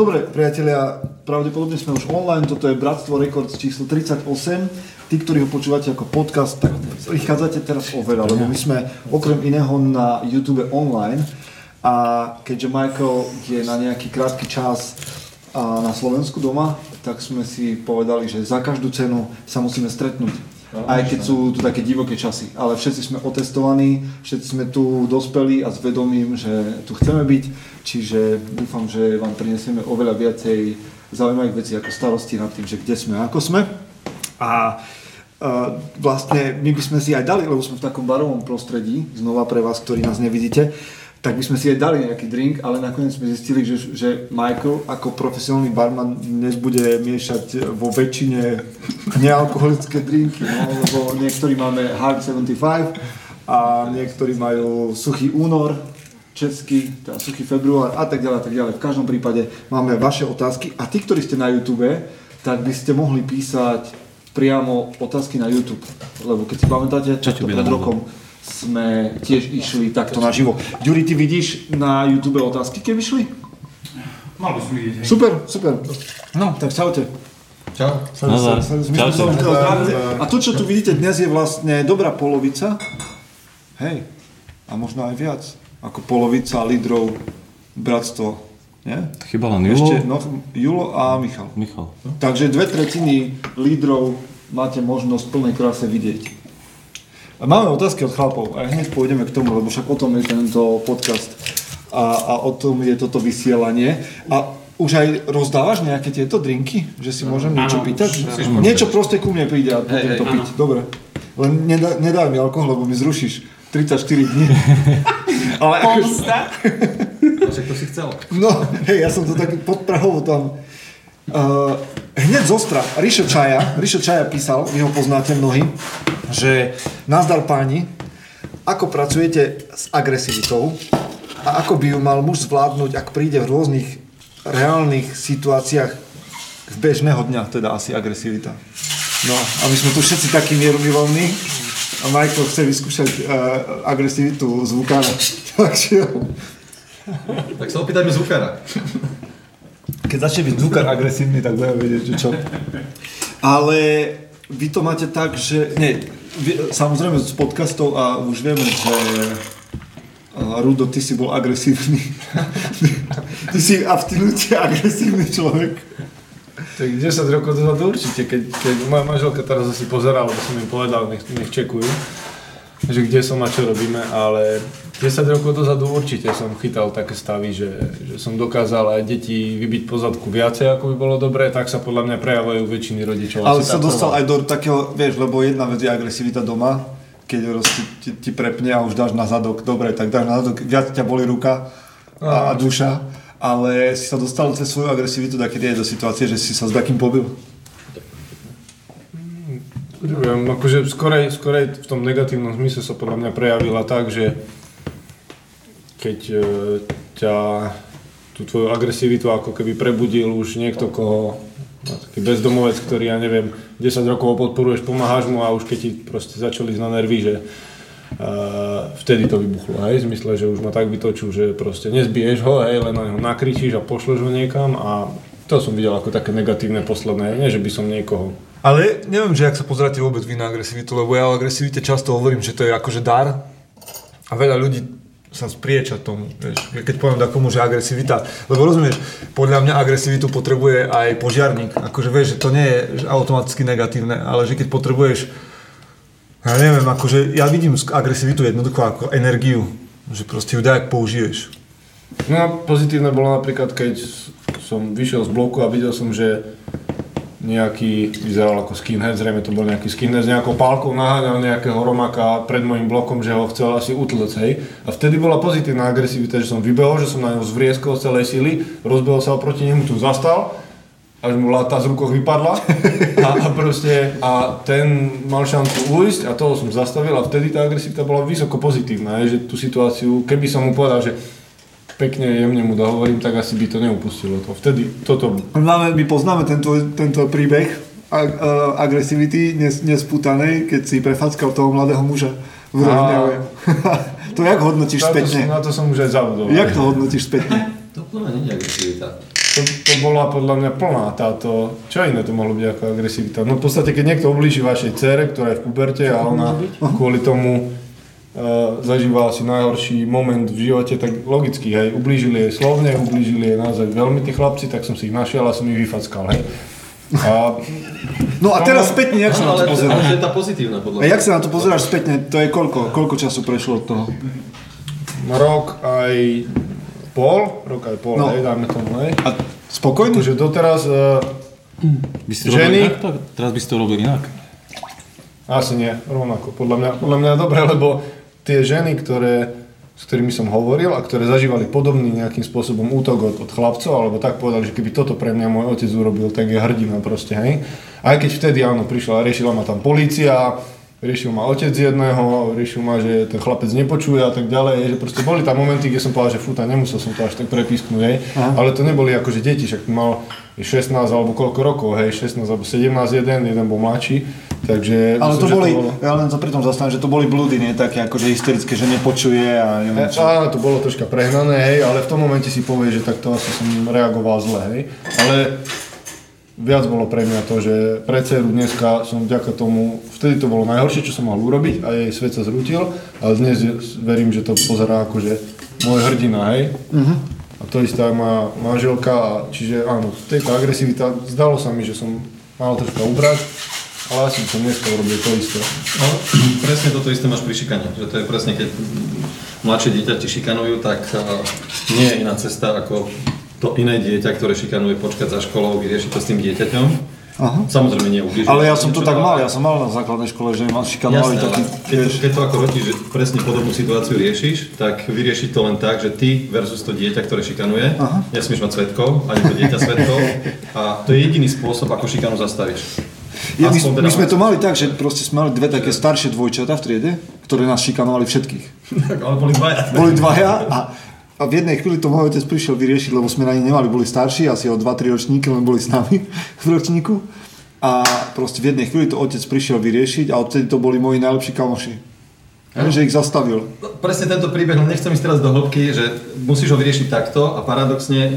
Dobre, priatelia, pravdepodobne sme už online, toto je Bratstvo Records číslo 38. Tí, ktorí ho počúvate ako podcast, tak prichádzate teraz oveľa, lebo my sme okrem iného na YouTube online a keďže Michael je na nejaký krátky čas a na Slovensku doma, tak sme si povedali, že za každú cenu sa musíme stretnúť. Aj keď sú tu také divoké časy, ale všetci sme otestovaní, všetci sme tu dospeli a s vedomím, že tu chceme byť, čiže dúfam, že vám prinesieme oveľa viacej zaujímavých vecí ako starosti nad tým, že kde sme a ako sme. A Uh, vlastne my by sme si aj dali, lebo sme v takom barovom prostredí, znova pre vás, ktorí nás nevidíte, tak by sme si aj dali nejaký drink, ale nakoniec sme zistili, že, že Michael ako profesionálny barman dnes bude miešať vo väčšine nealkoholické drinky, no, lebo niektorí máme Hard 75 a niektorí majú suchý únor, český, teda suchý február a tak ďalej, a tak ďalej. V každom prípade máme vaše otázky a tí, ktorí ste na YouTube, tak by ste mohli písať priamo otázky na YouTube. Lebo keď si pamätáte, čo pred rokom sme tiež išli takto naživo. Ďuri, ty vidíš na YouTube otázky, keby šli? Mal by som vidieť, hej. Super, super. No, tak čaute. Čau. A to, čo tu vidíte dnes, je vlastne dobrá polovica. Hej. A možno aj viac. Ako polovica lídrov bratstvo. Nie? Chyba len Julo. Ešte, no, Julo a Michal. Michal. Takže dve tretiny lídrov máte možnosť v plnej kráse vidieť. A máme otázky od chlapov a hneď pôjdeme k tomu, lebo však o tom je tento podcast a, a o tom je toto vysielanie. A už aj rozdávaš nejaké tieto drinky? Že si môžem niečo Áno, pýtať? musíš Niečo proste ku mne príde a budem to piť. Dobre. Len nedá, nedaj mi alkohol, lebo mi zrušíš 34 dní. Ale akože, Však to si chcel. No, hej, ja som to taký podprahovo tam... Uh, hneď zostra, Rišo Čaja, Rišo Čaja písal, vy ho poznáte mnohí, že nazdar páni, ako pracujete s agresivitou a ako by ju mal muž zvládnuť, ak príde v rôznych reálnych situáciách v bežného dňa, teda asi agresivita. No a my sme tu všetci takí mierumilovní a Michael chce vyskúšať uh, agresivitu zvukára. Takže Tak sa opýtajme zvukára. Keď začne byť zvukár agresívny, tak budeme vedieť, že čo. Ale vy to máte tak, že... Nie, vy, samozrejme z podcastov a už vieme, že a Rudo, ty si bol agresívny. ty si abstinujúci agresívny človek. Tak 10 rokov dozadu určite, keď, keď moja manželka teraz asi pozerala, lebo som im povedal, nech, nech čekujú, že kde som a čo robíme, ale 10 rokov dozadu určite som chytal také stavy, že, že som dokázal aj deti vybiť po zadku viacej, ako by bolo dobré, tak sa podľa mňa prejavujú väčšiny rodičov. Ale sa dostal aj do takého, vieš, lebo jedna vec je agresivita doma, keď ti, ti, ti prepne a už dáš na zadok, dobre, tak dáš na zadok, viac ťa boli ruka a, a duša, ale si sa dostal cez svoju agresivitu takedy aj do situácie, že si sa s takým pobil. Neviem, akože skorej, skorej v tom negatívnom zmysle sa podľa mňa prejavila tak, že keď e, ťa tú tvoju agresivitu ako keby prebudil už niekto, koho taký bezdomovec, ktorý ja neviem, 10 rokov podporuješ, pomáhaš mu a už keď ti proste začali ísť na nervy, že uh, vtedy to vybuchlo, hej, v zmysle, že už ma tak vytočil, že proste nezbiješ ho, hej, len na neho nakričíš a pošleš ho niekam a to som videl ako také negatívne posledné, nie že by som niekoho Ale neviem, že ak sa pozeráte vôbec vy na agresivitu, lebo ja o agresivite často hovorím, že to je akože dar a veľa ľudí sa sprieča tomu, vieš, keď poviem takomu, že agresivita, lebo rozumieš, podľa mňa agresivitu potrebuje aj požiarník, akože vieš, že to nie je automaticky negatívne, ale že keď potrebuješ, ja neviem, akože ja vidím agresivitu jednoducho ako energiu, že proste ju dajak použiješ. No pozitívne bolo napríklad, keď som vyšiel z bloku a videl som, že nejaký, vyzeral ako skinhead, zrejme to bol nejaký skinhead s nejakou pálkou, naháňal nejakého romaka pred môjim blokom, že ho chcel asi utlec, hej. A vtedy bola pozitívna agresivita, že som vybehol, že som na ňo zvrieskol z celej sily, rozbehol sa oproti nemu, tu zastal, až mu láta z rukoch vypadla a, a proste, a ten mal šancu ujsť a toho som zastavil a vtedy tá agresivita bola vysoko pozitívna, že tú situáciu, keby som mu povedal, že pekne, jemne mu dohovorím, tak asi by to neupustilo to. Vtedy toto Máme, my poznáme tento, tento príbeh ag, uh, agresivity nes, nespútanej, keď si prefackal toho mladého muža v Rožňave. to jak hodnotíš spätne? na to som už aj zabudol. Jak to hodnotíš spätne? To podľa mňa nie je. To, to bola podľa mňa plná táto, čo iné to mohlo byť ako agresivita. No v podstate, keď niekto ublíži vašej cere, ktorá je v puberte a ona kvôli tomu uh, zažíva asi najhorší moment v živote, tak logicky, hej, ublížili jej slovne, ublížili jej naozaj veľmi tí chlapci, tak som si ich našiel a som ich vyfackal, hej. A No a teraz spätne, jak sa na to Ale, ale pozeráš? to je tá pozitívna podľa A jak sa na to pozeráš spätne? To je koľko? Koľko času prešlo od toho? rok aj pol, rok aj pol, No. hej, dáme tomu, hej. A spokojný? Takže doteraz uh, By si to Ženy? inak? Teraz by si to robil inak. Asi nie, rovnako. Podľa mňa, podľa mňa dobre, lebo tie ženy, ktoré, s ktorými som hovoril a ktoré zažívali podobný nejakým spôsobom útok od, od chlapcov, alebo tak povedali, že keby toto pre mňa môj otec urobil, tak je hrdina proste, hej. Aj keď vtedy áno, prišla a riešila ma tam polícia, riešil ma otec jedného, riešil ma, že ten chlapec nepočuje a tak ďalej, že proste boli tam momenty, kde som povedal, že fúta, nemusel som to až tak prepísknuť, hej. Ale to neboli akože deti, však mal 16 alebo koľko rokov, hej, 16 alebo 17 jeden, jeden bol mladší, takže... Ale myslím, to boli, bolo- ja len sa pri tom zastavím, že to boli blúdy, nie také akože hysterické, že nepočuje a neviem čo. Áno, to bolo troška prehnané, hej, ale v tom momente si povie, že tak to asi som reagoval zle, hej. Ale viac bolo pre mňa to, že pre dceru dneska som vďaka tomu, vtedy to bolo najhoršie, čo som mal urobiť a jej svet sa zrútil, ale dnes verím, že to pozerá ako, že môj hrdina, hej. A to isté aj má manželka, čiže áno, tejto agresivita, zdalo sa mi, že som mal troška ubrať, ale asi som dneska urobil to isté. No, presne toto isté máš pri šikane, že to je presne, keď mladšie dieťa ti šikanujú, tak nie je iná cesta ako to iné dieťa, ktoré šikanuje, počkať za školou, vyriešiť to s tým dieťaťom. Aha. Samozrejme nie. Ale ja som to tak mal, ja som mal na základnej škole, že ma šikanovali taký, keď, to, keď to ako robíš, že presne podobnú situáciu riešiš, tak vyriešiš to len tak, že ty versus to dieťa, ktoré šikanuje, Aha. nesmieš mať svetkov, ani to dieťa svetkov a to je jediný spôsob, ako šikanu zastavíš. Ja, my, teda my sme to mali tak, že proste sme mali dve také staršie dvojčatá v triede, ktoré nás šikanovali všetkých. Ale boli dvaja. Boli dvaja a, a v jednej chvíli to môj otec prišiel vyriešiť, lebo sme na ne nemali, boli starší, asi o 2-3 ročníky, len boli s nami v ročníku. A proste v jednej chvíli to otec prišiel vyriešiť a odtedy to boli moji najlepší kamoši. Ja, že ich zastavil. No, Presne tento príbeh, len nechcem ísť teraz do hĺbky, že musíš ho vyriešiť takto a paradoxne e,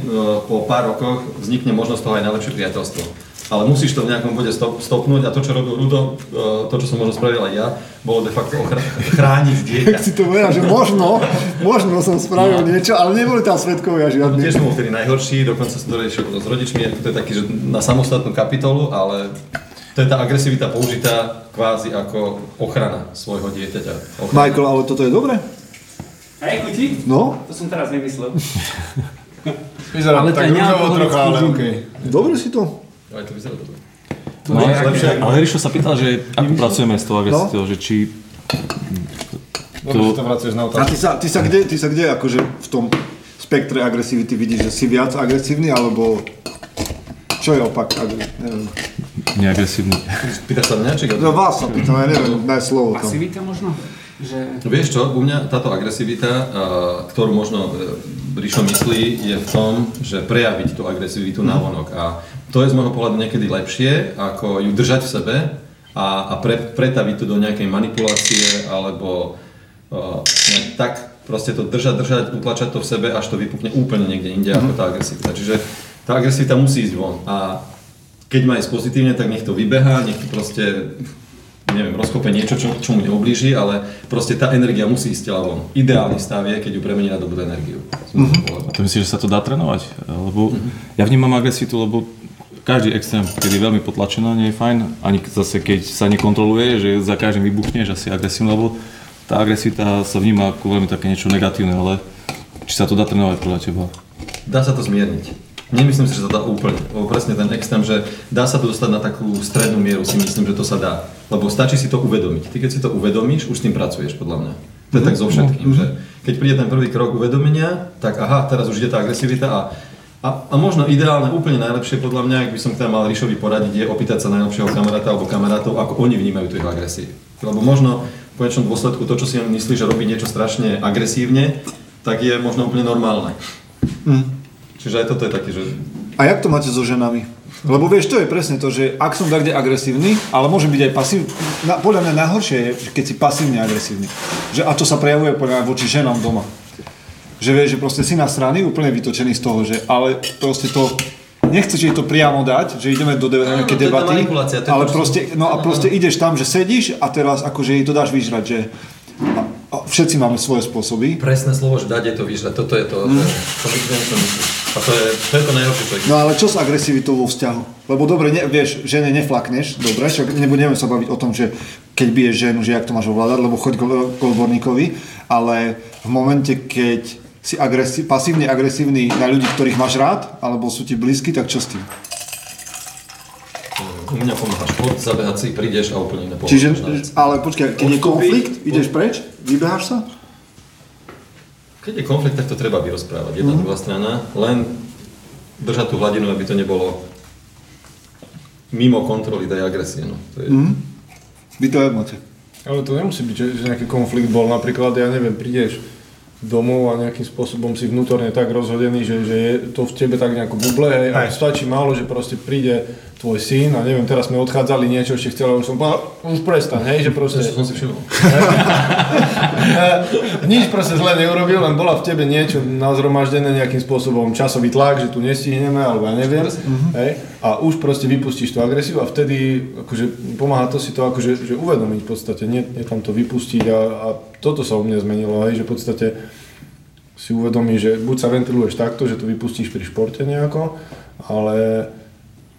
po pár rokoch vznikne možnosť toho aj najlepšie priateľstvo. Ale musíš to v nejakom bode stop, stopnúť a to, čo robil Rudo, e, to, čo som možno spravil aj ja, bolo de facto ochra- chrániť dieťa. Tak si to povedal, že možno, možno som spravil No. niečo, ale neboli tam svetkovia No, žiadni. tiež som bol vtedy najhorší, dokonca som to riešil s rodičmi, to je taký, že na samostatnú kapitolu, ale to je tá agresivita použitá kvázi ako ochrana svojho dieťaťa. Ochrana. Michael, ale toto je dobre? Hej, chuti? No, To som teraz nemyslel. Vyzerá Ale tak rúžovo trocha, ale okej. dobre si to. Aj to vyzerá dobre. No, je ale, lepšie. ale Rišo sa pýtal, že ako pracujeme s tou agresivitou, že či... Dobre, že to vraciaš na A otázku. ty sa, ty sa kde, ty sa kde akože v tom spektre agresivity vidíš, že si viac agresívny, alebo čo je opak? agre- Neviem. Neagresívny. Pýtaš sa mňa, či No vás sa pýtam, ja neviem, daj slovo tam. Pasivita možno? Že... No Vieš čo, u mňa táto agresivita, a, ktorú možno e, Ríšo myslí, je v tom, že prejaviť tú agresivitu na vonok. A to je z môjho pohľadu niekedy lepšie, ako ju držať v sebe a, a pre, pretaviť to do nejakej manipulácie alebo uh, nejak tak proste to držať, držať, utlačať to v sebe, až to vypukne úplne niekde inde ako tá agresivita. Čiže tá agresivita musí ísť von. A keď má ísť pozitívne, tak nech to vybeha, nech to proste neviem, rozkope niečo, čo, čo mu neublíži, ale proste tá energia musí ísť tela von. Ideálny stav je, keď ju premení na dobrú energiu. Pohľadu. A to myslíš, že sa to dá trénovať? Lebo ja vnímam agresivitu, lebo každý extrém, keď je veľmi potlačená, nie je fajn. Ani zase, keď sa nekontroluje, že za každým vybuchneš asi agresívne, lebo tá agresivita sa vníma ako veľmi také niečo negatívne, ale či sa to dá trénovať podľa teba? Dá sa to zmierniť. Nemyslím si, že sa dá úplne. Lebo presne ten extrém, že dá sa to dostať na takú strednú mieru, si myslím, že to sa dá. Lebo stačí si to uvedomiť. Ty keď si to uvedomíš, už s tým pracuješ, podľa mňa. To je tak so všetkým, že keď príde ten prvý krok uvedomenia, tak aha, teraz už ide tá agresivita a, a, a možno ideálne, úplne najlepšie podľa mňa, ak by som teda mal Ríšovi poradiť, je opýtať sa najlepšieho kamaráta alebo kamarátov, ako oni vnímajú tú jeho agresiu. Lebo možno v konečnom dôsledku to, čo si on myslí, že robí niečo strašne agresívne, tak je možno úplne normálne. Čiže aj toto je také, že A jak to máte so ženami? Lebo vieš, to je presne to, že ak som tak agresívny, ale môže byť aj pasívny. Na, podľa mňa najhoršie je, keď si pasívne agresívny. Že, a to sa prejavuje podľa voči ženám doma. Že vieš, že proste si na strany úplne vytočený z toho, že ale proste to nechceš jej to priamo dať, že ideme do de- nejaké to tá debaty, to je ale to, proste, no a proste ideš tam, že sedíš a teraz akože jej to dáš vyžrať, že a, a všetci máme svoje spôsoby. Presné slovo, že dať je to vyžrať, toto je to, to, je, to, som myslel. A to je, to je to najhoršie, čo No ale čo s agresivitou vo vzťahu? Lebo dobre, ne, vieš, žene neflakneš, dobre, však nebudeme sa baviť o tom, že keď biješ ženu, že jak to máš ovládať, lebo choď k k odborníkovi, ale v momente, keď si agresi- pasívne agresívny na ľudí, ktorých máš rád, alebo sú ti blízky, tak čo s tým? U mňa pomáhaš chod, zabehať si, prídeš a úplne iné Čiže, ale počkaj, keď je konflikt, ideš preč, vybeháš sa? Keď je konflikt, tak to treba vyrozprávať, jedna druhá strana, len držať tú hladinu, aby to nebolo mimo kontroly tej agresie. No. To je, Vy to máte. Ale to nemusí byť, že, že nejaký konflikt bol. Napríklad, ja neviem, prídeš domov a nejakým spôsobom si vnútorne tak rozhodený, že, že je to v tebe tak nejako buble, hej, a stačí málo, že proste príde tvoj syn a neviem, teraz sme odchádzali, niečo ešte chcel, už som povedal, už prestaň, hej, že proste... Čo som si všimol. Nič proste zle neurobil, len bola v tebe niečo nazromaždené nejakým spôsobom časový tlak, že tu nestihneme, alebo ja neviem. Hej? A už proste vypustíš tú agresiu a vtedy akože, pomáha to si to akože, že uvedomiť v podstate, nie, nie tam to vypustiť a, a toto sa u mňa zmenilo, hej? že v podstate si uvedomíš, že buď sa ventiluješ takto, že to vypustíš pri športe nejako, ale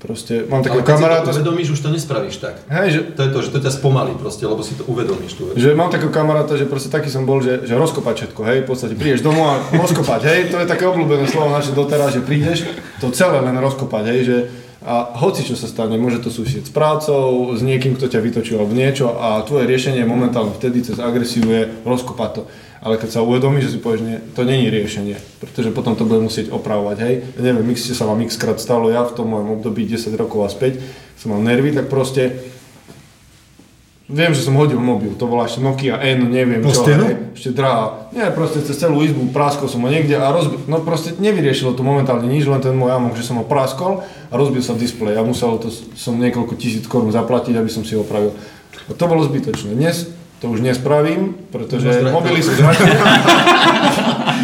proste mám Ale takého kamaráta, to uvedomíš, už to nespravíš tak. hej, že To je to, že to ťa spomalí proste, lebo si to uvedomíš tú vec. Že mám takého kamaráta, že proste taký som bol, že, že rozkopať všetko, hej, v podstate prídeš domov a rozkopať, hej, to je také obľúbené slovo naše doteraz, že prídeš, to celé len rozkopať, hej, že a hoci čo sa stane, môže to súvisieť s prácou, s niekým, kto ťa vytočil alebo niečo a tvoje riešenie momentálne vtedy cez agresiu je rozkopať to. Ale keď sa uvedomíš, že si povieš, nie, to není riešenie, pretože potom to bude musieť opravovať, hej. Ja neviem, x sa vám x krát stalo, ja v tom mojom období 10 rokov a späť som mal nervy, tak proste Viem, že som hodil mobil, to bola ešte Nokia N, neviem Po čo, stenu? ešte drahá. Nie, proste cez celú izbu praskol som ho niekde a rozbil, no proste nevyriešilo to momentálne nič, len ten môj amok, že som ho praskol a rozbil sa displej a muselo to som niekoľko tisíc korún zaplatiť, aby som si ho opravil. A to bolo zbytočné. Dnes to už nespravím, pretože drahé mobily sú drahé.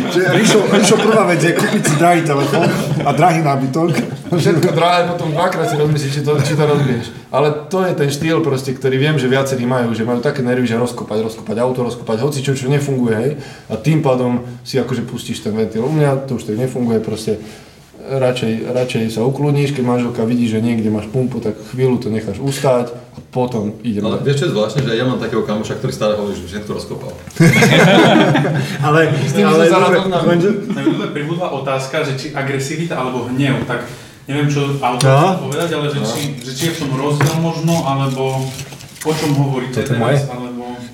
Že Rišo, Rišo prvá vec je kúpiť si drahý telefón a drahý nábytok. Všetko drahé, potom dvakrát si rozmyslíš, či to, či to rozbiješ. Ale to je ten štýl proste, ktorý viem, že viacerí majú, že majú také nervy, že rozkopať, rozkopať auto, rozkopať hoci čo, čo nefunguje, hej. A tým pádom si akože pustíš ten ventil. U mňa to už tak nefunguje, proste radšej, radšej sa ukludníš, keď manželka vidí, že niekde máš pumpu, tak chvíľu to necháš ustáť a potom ideme. Ale vieš čo je zvláštne, že ja mám takého kamoša, ktorý stále hovorí, že všetko rozkopal. Ale, tým ale Na YouTube pribudla otázka, že či agresivita alebo hnev, tak neviem čo autor No. chce povedať, ale že, či, že či je v tom rozdiel možno, alebo o čom hovoríte Toto teraz, moje?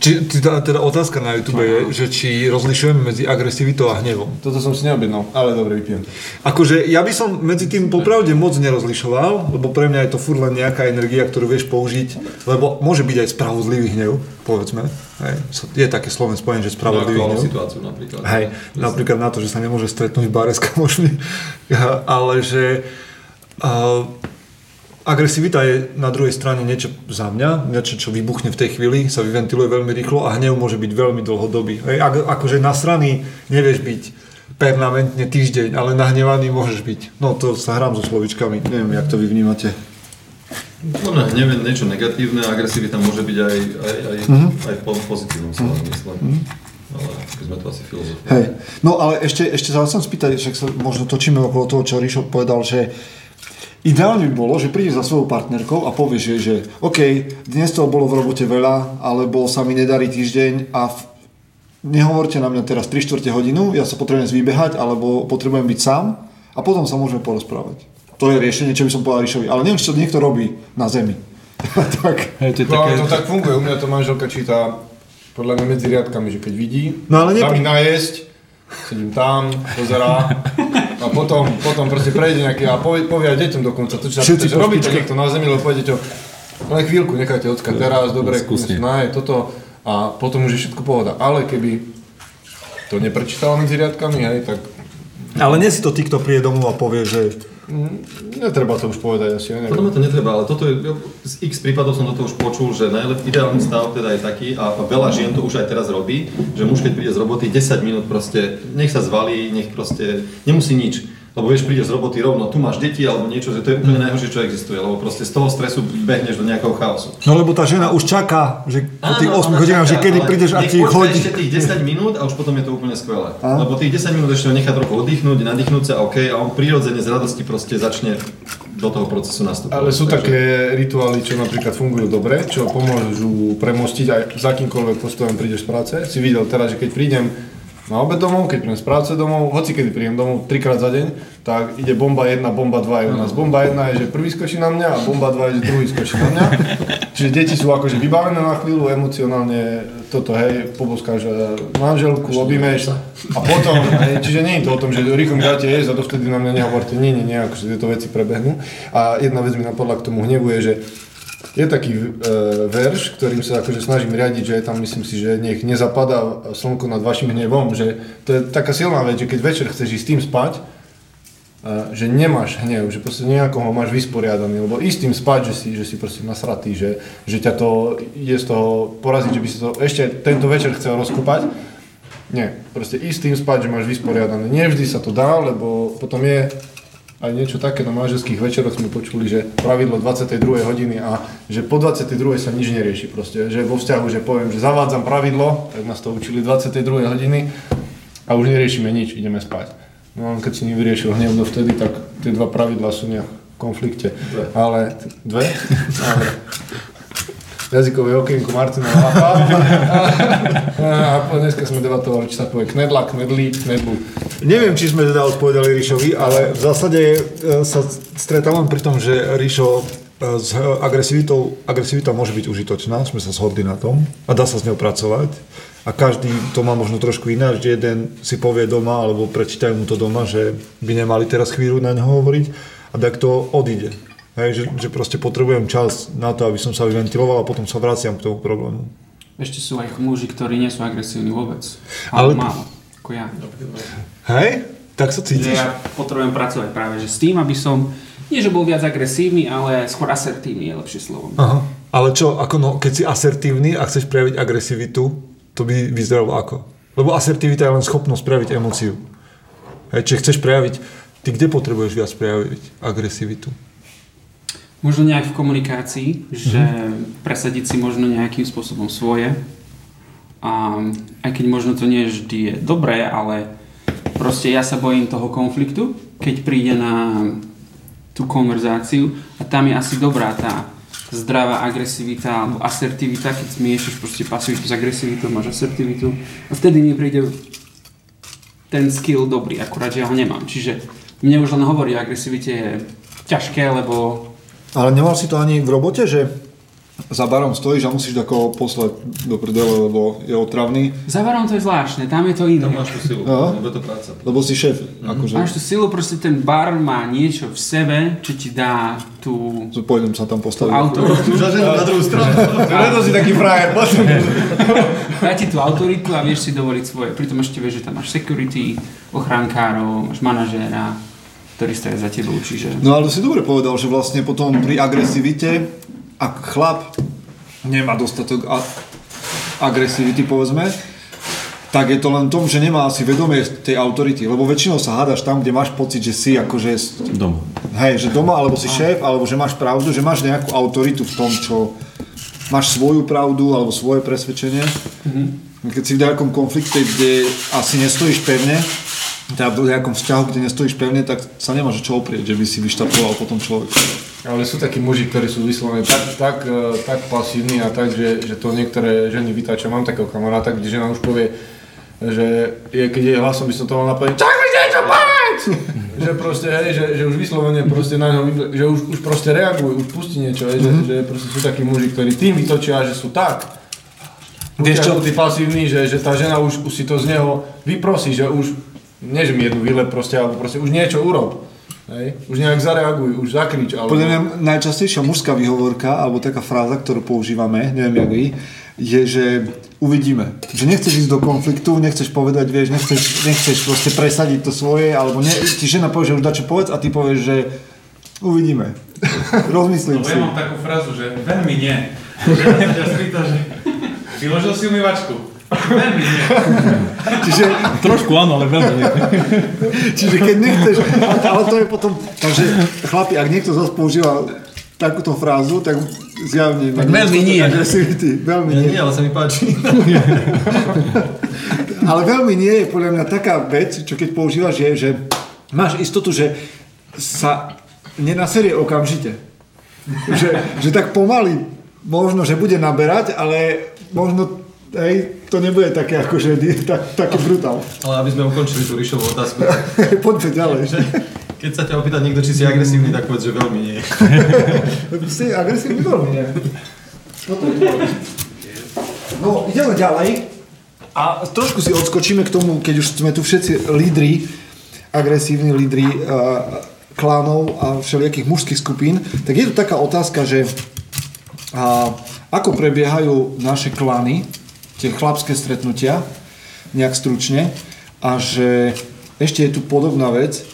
Či, teda, teda otázka na YouTube je, že či rozlišujeme medzi agresivitou a hnevom. Toto som si neobjednal, ale dobre, vypijem. Akože ja by som medzi tým popravde moc nerozlišoval, lebo pre mňa je to furt len nejaká energia, ktorú vieš použiť, lebo môže byť aj spravodlivý hnev, povedzme. Hej. Je také slovné spojenie, že spravodlivý hnev. situáciu napríklad. Hej, napríklad na to, že sa nemôže stretnúť v bare s kamošmi, ale že uh, agresivita je na druhej strane niečo za mňa, niečo, čo vybuchne v tej chvíli, sa vyventiluje veľmi rýchlo a hnev môže byť veľmi dlhodobý. Hej, ak, akože na strany nevieš byť permanentne týždeň, ale nahnevaný môžeš byť. No to sa hrám so slovičkami, neviem, jak to vy vnímate. Mňa hnev je niečo negatívne, agresivita môže byť aj, aj, aj, Mhm. aj v po- pozitívnom slova zmysle. Ale sme to asi filozofovali. Hej, no ale ešte, ešte sa chcem spýtať, však sa možno točíme okolo toho, čo Ríšo povedal, že ideálne by bolo, že prídeš za svojou partnerkou a povieš jej, že OK, dnes toho bolo v robote veľa, alebo sa mi nedarí týždeň a v, nehovorte na mňa teraz 3 čtvrte hodinu, ja sa potrebujem zvýbehať, alebo potrebujem byť sám a potom sa môžeme porozprávať. To je riešenie, čo by som povedal Ríšovi, ale neviem, čo niekto robí na zemi. tak. Hej, to je No, také, to tak funguje, u mňa to manželka číta podľa mňa medzi riadkami, že keď vidí, No, ale dá nepr- mi najesť, sedím tam, pozerá potom, potom proste prejde nejaký a povie, povie aj deťom dokonca, to čo sa Všetci pýta, že po robí to špičke. niekto na zemi, lebo povie deťom, len chvíľku, nechajte ocka teraz, dobre, Skúsne. toto a potom už je všetko pohoda. Ale keby to neprečítala medzi riadkami, hej, tak Ale nie si to ty, kto príde domov a povie, že netreba to už povedať asi, ja neviem. Podľa to netreba, ale toto je, z x prípadov som toto už počul, že najlep, ideálny stav teda je taký, a veľa žien to už aj teraz robí, že muž keď príde z roboty 10 minút proste, nech sa zvalí, nech proste, nemusí nič. Lebo vieš, príde z roboty rovno, tu máš deti alebo niečo, že to je úplne najhoršie, čo existuje, lebo proste z toho stresu behneš do nejakého chaosu. No lebo tá žena už čaká, že po tých 8 ona hodinách, že kedy prídeš a ti ich počká hodí. ešte tých 10 minút a už potom je to úplne skvelé. A? Lebo tých 10 minút ešte ho nechá trochu oddychnúť, nadýchnúť sa, OK, a on prirodzene z radosti proste začne do toho procesu nastúpiť. Ale sú Takže- také rituály, čo napríklad fungujú dobre, čo pomôžu premostiť aj za akýmkoľvek postojom prídeš z práce. Si videl teraz, že keď prídem na obed domov, keď prídem z práce domov, hoci kedy prídem domov trikrát za deň, tak ide bomba 1, bomba 2 je u nás. Bomba 1 je, že prvý skočí na mňa a bomba 2 je, že druhý skočí na mňa. Čiže deti sú akože vybavené na chvíľu, emocionálne toto, hej, poboskáš eh, manželku, objímeš a potom, hej, čiže nie je to o tom, že rýchlo mi dáte jesť a dovtedy na mňa nehovorte, nie, nie, nie, akože tieto veci prebehnú. A jedna vec mi napadla k tomu hnevu je, že je taký e, verš, ktorým sa akože snažím riadiť, že tam myslím si, že nech nezapadá slnko nad vašim hnevom, že to je taká silná vec, že keď večer chceš ísť s tým spať, e, že nemáš hnev, že proste nejako ho máš vysporiadaný, lebo ísť tým spať, že si, že si proste nasratý, že, že ťa to je z toho poraziť, že by si to ešte tento večer chcel rozkúpať, nie, proste ísť tým spať, že máš vysporiadané. Nie vždy sa to dá, lebo potom je aj niečo také na manželských večeroch sme počuli, že pravidlo 22. hodiny a že po 22. sa nič nerieši proste. Že vo vzťahu, že poviem, že zavádzam pravidlo, tak nás to učili 22. hodiny a už neriešime nič, ideme spať. No on keď si nevyriešil hnev dovtedy, tak tie dva pravidlá sú nejak v konflikte. Dve. Ale, dve? Ale, jazykové okienko Martina Lafa. A, dneska sme debatovali, či sa povie knedla, knedlí, knedlu. Neviem, či sme teda odpovedali Ríšovi, ale v zásade e, sa stretávam pri tom, že Ríšo e, s agresivitou, agresivita môže byť užitočná, sme sa zhodli na tom a dá sa s ňou pracovať. A každý to má možno trošku ináč, že jeden si povie doma, alebo prečítajú mu to doma, že by nemali teraz chvíľu na ňo hovoriť a tak to odíde. Hej, že, že proste potrebujem čas na to, aby som sa vyventiloval a potom sa vraciam k tomu problému. Ešte sú aj muži, ktorí nie sú agresívni vôbec. Ale- Ale málo, ako ja. Hej? Tak sa Že cítiš? ja potrebujem pracovať práve že s tým, aby som, nie že bol viac agresívny, ale skôr asertívny je lepšie slovo. Aha. Ale čo, ako no, keď si asertívny a chceš prejaviť agresivitu, to by vyzeralo ako? Lebo asertivita je len schopnosť prejaviť emóciu. Hej, čiže chceš prejaviť, ty kde potrebuješ viac prejaviť agresivitu? Možno nejak v komunikácii, že presadiť si možno nejakým spôsobom svoje. A aj keď možno to nie vždy je dobré, ale proste ja sa bojím toho konfliktu, keď príde na tú konverzáciu a tam je asi dobrá tá zdravá agresivita alebo asertivita, keď zmiešaš proste pasivitu s agresivitou, máš asertivitu a vtedy mi príde ten skill dobrý, akurát že ja ho nemám. Čiže mne už len hovorí o agresivite je ťažké, lebo Ale nemal si to ani v robote, že za barom stojíš a musíš ako poslať do prdele, lebo je otravný, za barom to je zvláštne, tam je to iné. Tam máš tú silu, Aha. lebo je to práca. lebo si šéf. Akože, Máš tú silu, proste ten bar má niečo v sebe, čo ti dá tú, že pôjdem sa tam postaviť. autoritu. na druhú stranu. Preto si taký frajer. Dá ti tú autoritu a vieš si dovoliť svoje. Pritom ešte vieš, že tam máš security, ochránkárov, máš manažéra, ktorý stojí za tebou, čiže... No ale si dobre povedal, že vlastne potom pri agresivite, ak chlap nemá dostatok a- agresivity, povedzme, tak je to len tom, že nemá asi vedomie tej autority, lebo väčšinou sa hádaš tam, kde máš pocit, že si akože, Doma. hej, že doma, alebo si šéf, alebo že máš pravdu, že máš nejakú autoritu v tom, čo máš svoju pravdu, alebo svoje presvedčenie. Keď si v nejakom konflikte, kde asi nestojíš pevne, teda v nejakom vzťahu, kde nestojíš pevne, tak sa nemáš čo oprieť, že by si vyštapoval potom človeka. Ale sú takí muži, ktorí sú vyslovene tak, tak, eh, tak pasívni a tak, že, že to niektoré ženy vytáčajú. Mám takého kamaráta, kde žena už povie, že je, keď je hlasom by som to mal napadnúť, čak mi niečo povedz! že proste, hej, že, že už vyslovene proste na ňo, že už, už proste reagujú, už pustí niečo, hej, že, že proste sú takí muži, ktorí tým vytočia, že sú tak. Vieš čo? Tí pasívni, že, že tá žena už, už si to z neho vyprosí, že už, nie že mi jednu vylep proste, alebo proste už niečo urob. Hej? Už nejak zareaguj, už zakrič, alebo... Podľa mňa najčastejšia mužská výhovorka, alebo taká fráza, ktorú používame, neviem jak vy, je, že uvidíme. Že nechceš ísť do konfliktu, nechceš povedať, vieš, nechceš, nechceš proste presadiť to svoje, alebo ne, ti žena povie, že už dačo povedz a ty povieš, že uvidíme. Rozmyslím Lebo si. ja mám takú frázu, že veľmi nie. Že ja spýta, že vyložil si umývačku. Veľmi nie. Čiže, Trošku áno, ale veľmi nie. čiže keď nechceš, ale to je potom, takže chlapi, ak niekto zase používa takúto frázu, tak zjavne Tak veľmi nie. agresivity. Veľmi Nie, nie. nie, ale sa mi páči. Ale veľmi nie je podľa mňa taká vec, čo keď používaš, je, že máš istotu, že sa nenaserie okamžite. Že, že tak pomaly možno, že bude naberať, ale možno hej, to nebude také akože tak, taký brutál. Ale aby sme ukončili tú Ríšovú otázku, Poďme ďalej. keď sa ťa opýta niekto, či si agresívny, tak povedz, že veľmi nie. Si agresívny veľmi, nie? No, ideme ďalej. A trošku si odskočíme k tomu, keď už sme tu všetci lídri, agresívni lídri uh, klánov a všelijakých mužských skupín, tak je tu taká otázka, že uh, ako prebiehajú naše klány, tie chlapské stretnutia, nejak stručne, a že ešte je tu podobná vec,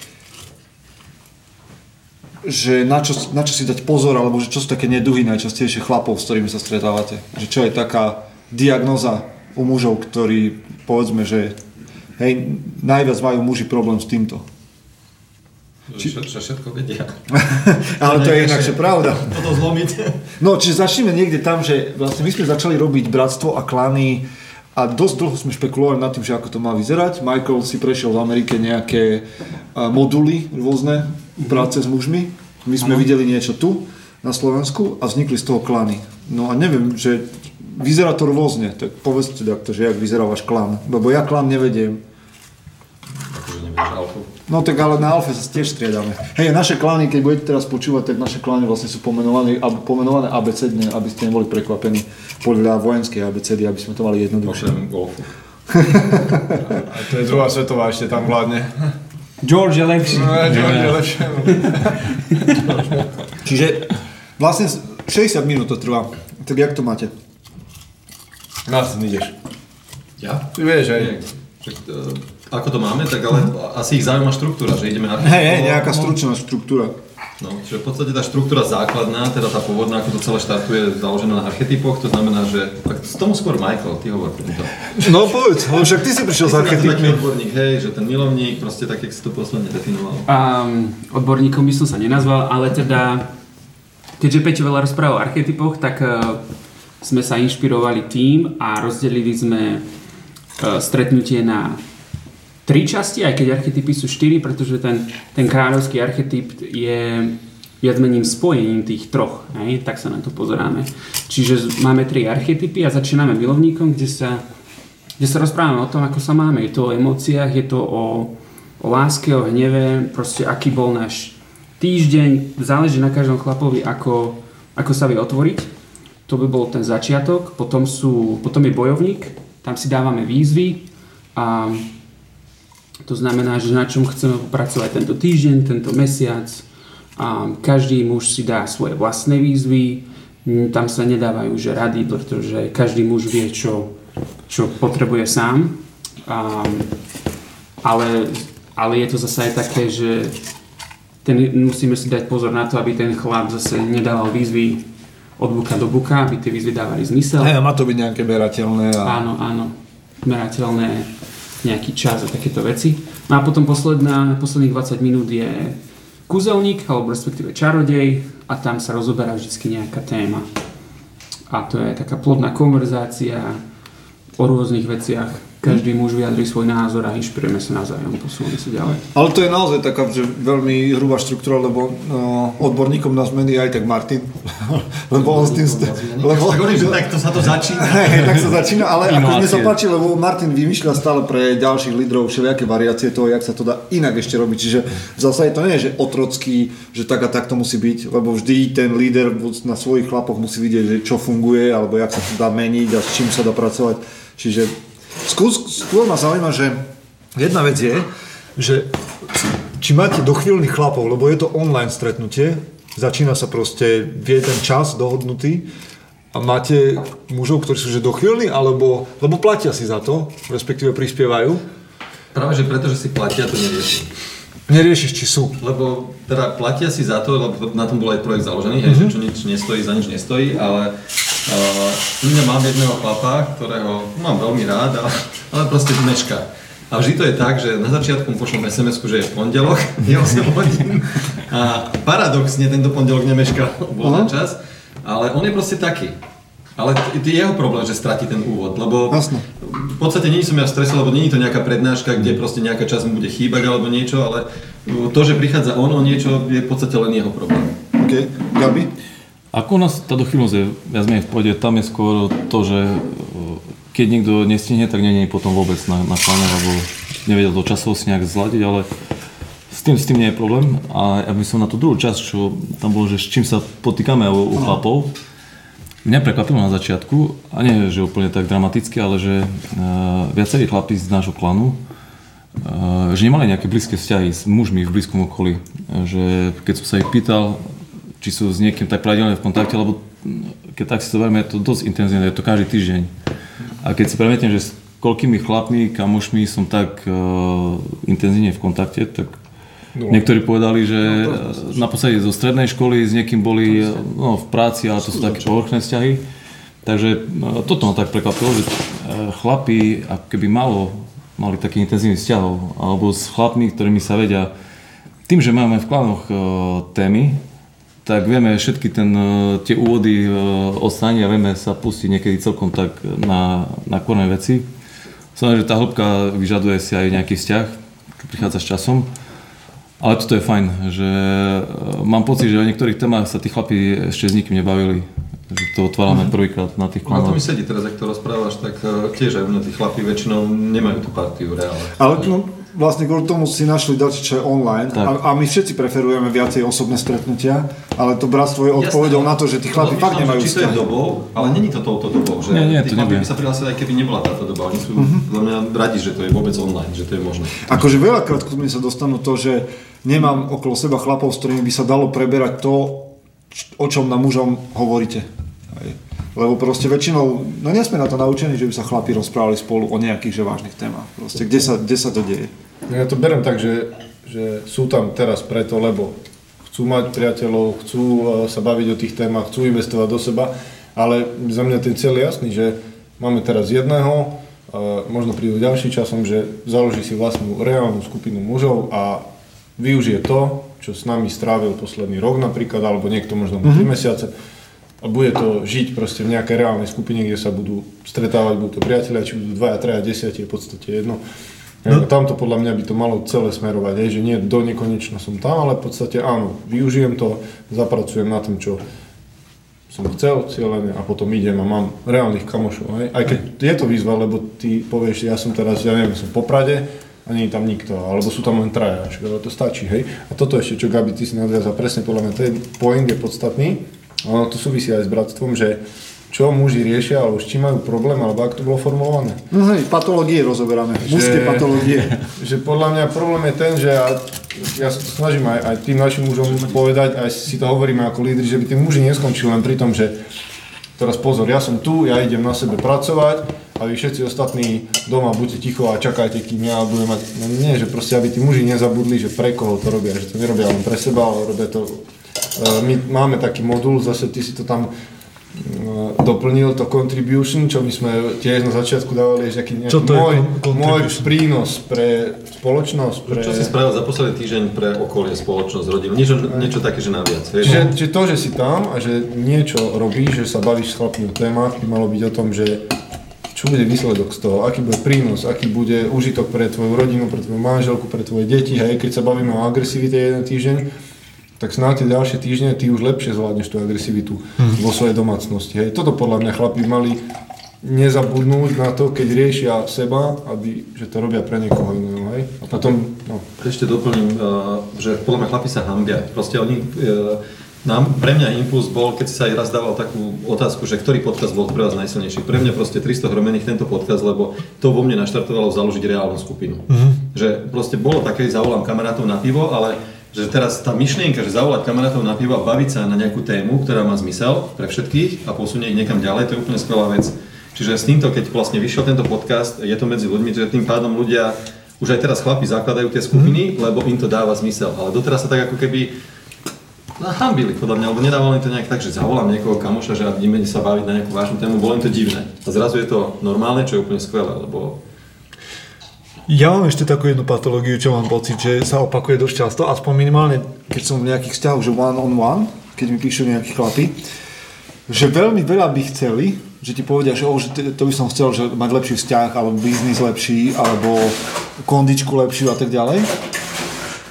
že na čo, na čo si dať pozor, alebo že čo sú také neduhy najčastejšie chlapov, s ktorými sa stretávate. Že čo je taká diagnoza u mužov, ktorí, povedzme, že hej, najviac majú muži problém s týmto. Že, že všetko vedia. Ale to je inakšie pravda. Toto zlomiť. No, čiže začneme niekde tam, že vlastne my sme začali robiť bratstvo a klany a dosť dlho sme špekulovali nad tým, že ako to má vyzerať. Michael si prešiel v Amerike nejaké moduly rôzne práce s mužmi. My sme videli niečo tu na Slovensku a vznikli z toho klany. No a neviem, že vyzerá to rôzne, tak povedzte takto, že jak vyzerá váš klan. Lebo ja klan nevediem. Akože nevieš alfu. No tak ale na Alfe sa tiež striedame. Hej, naše klány, keď budete teraz počúvať, tak naše klány vlastne sú pomenované, ab- pomenované abecedne, aby ste neboli prekvapení podľa vojenskej abecedy, aby sme to mali jednoduchšie. Okrem golfu. A to je druhá svetová, ešte tam vládne. George je lepší. No, George je lepšie. Čiže vlastne 60 minút to trvá. Tak jak to máte? Nás ideš. Ja? Ty vieš, aj. Nie. Však, e, ako to máme, tak ale asi ich zaujíma štruktúra, že ideme archetypov. Hej, hej, nejaká stručná štruktúra. No, čiže v podstate tá štruktúra základná, teda tá pôvodná, ako to celé štartuje, založená na archetypoch, to znamená, že... Tak z tomu skôr Michael, ty hovor pri to. No povedz, lebo však ty si prišiel s na to taký archetypmi. odborník, hej, že ten milovník, proste tak, jak si to posledne definoval. Um, odborníkom by som sa nenazval, ale teda, keďže Peťo veľa rozprával o archetypoch, tak uh, sme sa inšpirovali tým a rozdelili sme uh, stretnutie na tri časti, aj keď archetypy sú štyri, pretože ten, ten kráľovský archetyp je viac mením spojením tých troch, hej? tak sa na to pozeráme. Čiže máme tri archetypy a začíname milovníkom, kde sa, kde sa rozprávame o tom, ako sa máme. Je to o emóciách, je to o, o láske, o hneve, proste aký bol náš týždeň, záleží na každom chlapovi, ako, ako sa vie otvoriť. To by bol ten začiatok, potom, sú, potom je bojovník, tam si dávame výzvy a to znamená, že na čom chceme pracovať tento týždeň, tento mesiac. A každý muž si dá svoje vlastné výzvy, tam sa nedávajú že rady, pretože každý muž vie, čo, čo potrebuje sám. A, ale, ale je to zase aj také, že ten, musíme si dať pozor na to, aby ten chlap zase nedával výzvy od buka do buka, aby tie výzvy dávali zmysel. Hej, a má to byť nejaké berateľné a... Áno, áno. Merateľné nejaký čas a takéto veci. No a potom posledná, posledných 20 minút je kúzelník, alebo respektíve čarodej a tam sa rozoberá vždy nejaká téma. A to je taká plodná konverzácia o rôznych veciach. Každý muž vyjadrí svoj názor a inšpirujeme sa navzájom, posúvame sa ďalej. Ale to je naozaj taká, že veľmi hrubá štruktúra, lebo no, odborníkom na zmeny je aj tak Martin. lebo on s tým... Lebo, Tak hovorím, že takto sa to začína. Hej, tak sa začína, ale ako mne sa páči, lebo Martin vymýšľa stále pre ďalších lídrov všelijaké variácie toho, jak sa to dá inak ešte robiť. Čiže v zásade to nie je, že otrocký, že tak a tak to musí byť, lebo vždy ten líder na svojich chlapoch musí vidieť, že čo funguje, alebo jak sa to dá meniť a s čím sa dá pracovať. Čiže skôr, skôr ma zaujíma, že jedna vec je, že či máte dochvíľných chlapov, lebo je to online stretnutie, začína sa proste, vie ten čas dohodnutý a máte mužov, ktorí sú že dochvíľní, alebo, lebo platia si za to, respektíve prispievajú. Práve, že preto, že si platia, to nerieši. Neriešiš, či sú. Lebo teda platia si za to, lebo na tom bol aj projekt založený, hej, že čo nič nestojí, za nič nestojí, ale Uh, mňa mám jedného chlapa, ktorého mám veľmi rád, ale, ale proste meška. A vždy to je tak, že na začiatku mu pošlom sms že je pondelok, je 8 hodín. A paradoxne tento pondelok nemeška, bol na čas. Ale on je proste taký. Ale to je jeho problém, že stratí ten úvod, lebo Jasné. v podstate nie som ja v strese, lebo nie je to nejaká prednáška, kde proste nejaká časť mu bude chýbať alebo niečo, ale to, že prichádza on o niečo, je v podstate len jeho problém. OK. Gabi? Ako u nás tá dochylnosť je viac menej v pohode, tam je skôr to, že e, keď niekto nestihne, tak nie je potom vôbec na, na pláne, alebo nevedel do časov si nejak zladiť, ale s tým, s tým nie je problém. A ja by som na tú druhú časť, čo tam bolo, že s čím sa potýkame u, u chlapov, Mňa prekvapilo na začiatku, a nie že úplne tak dramaticky, ale že uh, viacerí chlapí z nášho klanu, uh, že nemali nejaké blízke vzťahy s mužmi v blízkom okolí. Že keď som sa ich pýtal, či sú s niekým tak pravidelne v kontakte, lebo keď tak si to verme, je to dosť intenzívne, je to každý týždeň. A keď si premietnem, že s koľkými chlapmi, kamošmi som tak uh, intenzívne v kontakte, tak No. Niektorí povedali, že no, naposledy zo strednej školy s niekým boli no, v práci, ale to sú také povrchné vzťahy. Takže no, toto ma tak prekvapilo, že e, chlapi ako keby malo, mali taký intenzívny vzťahov, alebo s chlapmi, ktorými sa vedia, tým, že máme v klanoch témy, tak vieme všetky ten, uh, tie úvody uh, odstrániť a vieme sa pustiť niekedy celkom tak na, na korné veci. Samozrejme, že tá hĺbka vyžaduje si aj nejaký vzťah, čo prichádza s časom. Ale toto je fajn, že e, mám pocit, že o niektorých témach sa tí chlapi ešte s nikým nebavili. Že to otvárame prvýkrát na tých No to klanoch. mi sedí teraz, ak to rozprávaš, tak tiež aj u mňa tí chlapi väčšinou nemajú tú partiu reálne. Ale no, vlastne kvôli tomu si našli ďalšie, čo je online a, a my všetci preferujeme viacej osobné stretnutia, ale to bratstvo je odpovedou na to, že tí chlapi fakt nemajú či to je dobou, ale není to touto dobou, že Nie, nie, tí to chlapi nebude. by sa prihlásili, aj keby nebola táto doba. Oni sú Mhm. za mňa radi, že to je vôbec online, že to je možné. Akože veľakrát ku mne sa dostanú to, že nemám okolo seba chlapov, s ktorými by sa dalo preberať to, o čom na mužom hovoríte. Lebo proste väčšinou, no nie sme na to naučení, že by sa chlapi rozprávali spolu o nejakých že vážnych témach. Proste, kde sa, kde sa to deje? Ja to berem tak, že, že sú tam teraz preto, lebo chcú mať priateľov, chcú eh, sa baviť o tých témach, chcú investovať do seba, ale za mňa ten cieľ je jasný, že máme teraz jedného, eh, možno prídu ďalší časom, že založí si vlastnú reálnu skupinu mužov a využije to, čo s nami strávil posledný rok napríklad, alebo niekto možno mm-hmm. 3 mesiace a bude to žiť proste v nejakej reálnej skupine, kde sa budú stretávať, budú to priatelia, či budú dvaja, traja, desiatí, je v podstate jedno. No. Tamto podľa mňa by to malo celé smerovať, hej, že nie do nekonečna som tam, ale v podstate áno, využijem to, zapracujem na tom, čo som chcel cieľene a potom idem a mám reálnych kamošov. Hej. Aj keď je to výzva, lebo ty povieš, ja som teraz, ja neviem, som v Poprade a nie je tam nikto, alebo sú tam len traja, ale to stačí, hej. A toto ešte, čo Gabi, ty si nadviazal, presne podľa mňa, ten point je podstatný, ono to súvisí aj s bratstvom, že čo muži riešia, alebo s čím majú problém, alebo ako to bolo formulované. No hej, patológie rozoberáme, mužské patológie. Že podľa mňa problém je ten, že ja, ja sa to snažím aj, aj tým našim mužom povedať, aj si to hovoríme ako lídri, že by tí muži neskončili len pri tom, že teraz pozor, ja som tu, ja idem na sebe pracovať a vy všetci ostatní doma buďte ticho a čakajte, kým ja budem mať... No nie, že proste, aby tí muži nezabudli, že pre koho to robia, že to nerobia len pre seba, ale robia to... e, My máme taký modul, zase ty si to tam e, doplnil to contribution, čo my sme tiež na začiatku dávali, že aký nejaký Čo to je môj, con- môj prínos pre spoločnosť, pre... Čo si spravil za posledný týždeň pre okolie, spoločnosť, rodinu? Niečo, niečo také, že naviac. Čiže, čiže to, že si tam a že niečo robíš, že sa bavíš s chlapmi o témach, by malo byť o tom, že čo bude výsledok z toho, aký bude prínos, aký bude užitok pre tvoju rodinu, pre tvoju manželku, pre tvoje deti. Hej, keď sa bavíme o agresivite jeden týždeň, tak snáď tie ďalšie týždne ty už lepšie zvládneš tú agresivitu vo svojej domácnosti. Hej. Toto podľa mňa chlapi mali nezabudnúť na to, keď riešia seba, aby, že to robia pre niekoho iného. Hej. A potom, no, Ešte doplním, uh, že podľa mňa chlapi sa hambia. Proste oni, uh, nám, pre mňa impuls bol, keď si sa aj raz dával takú otázku, že ktorý podcast bol pre vás najsilnejší. Pre mňa proste 300 hromených tento podcast, lebo to vo mne naštartovalo založiť reálnu skupinu. Že proste bolo také, zavolám kamarátov na pivo, ale že teraz tá myšlienka, že zavolať kamarátov na pivo a baviť sa na nejakú tému, ktorá má zmysel pre všetkých a posunie ich niekam ďalej, to je úplne skvelá vec. Čiže s týmto, keď vlastne vyšiel tento podcast, je to medzi ľuďmi, že tým pádom ľudia, už aj teraz chlapi zakladajú tie skupiny, lebo im to dáva zmysel. Ale doteraz sa tak ako keby No, hambili podľa mňa, lebo nedávali to nejak tak, že zavolám niekoho kamoša, že ideme sa baviť na nejakú vážnu tému, bolo im to divné. A zrazu je to normálne, čo je úplne skvelé, lebo Ja mám ešte takú jednu patológiu, čo mám pocit, že sa opakuje dosť často, aspoň minimálne, keď som v nejakých vzťahoch, že one on one, keď mi píšu nejakí chlapi, že veľmi veľa by chceli, že ti povedia, že, oh, že to by som chcel, že mať lepší vzťah, alebo biznis lepší, alebo kondičku lepšiu a tak ďalej.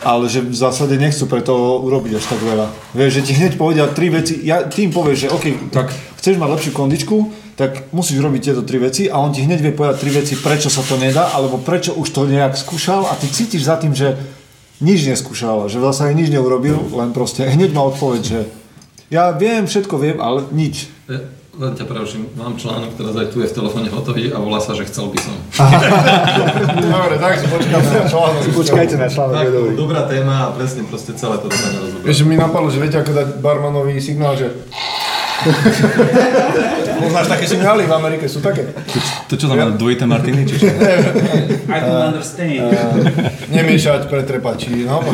Ale že v zásade nechcú preto urobiť až tak veľa. Vieš, že ti hneď povedia tri veci, ja, ty im povieš, že OK, tak chceš mať lepšiu kondičku, tak musíš robiť tieto tri veci a on ti hneď vie povedať tri veci, prečo sa to nedá, alebo prečo už to nejak skúšal a ty cítiš za tým, že nič neskúšal, že vlastne nič neurobil, len proste hneď má odpoveď, že ja viem, všetko viem, ale nič. e, len ťa preruším, mám článok, teraz aj tu je v telefóne hotový a volá sa, že chcel by som. Dobre, tak si počkáme na článok. Počkajte na článok, Tak, dobrý. dobrá téma a presne proste celé to dobre rozobrať. Vieš, že mi napadlo, že viete ako dať barmanovi signál, že... Poznáš také signály v Amerike, sú také. To čo znamená dvojité martiny? Či čo? I don't understand. Nemiešať, pretrepať, či no.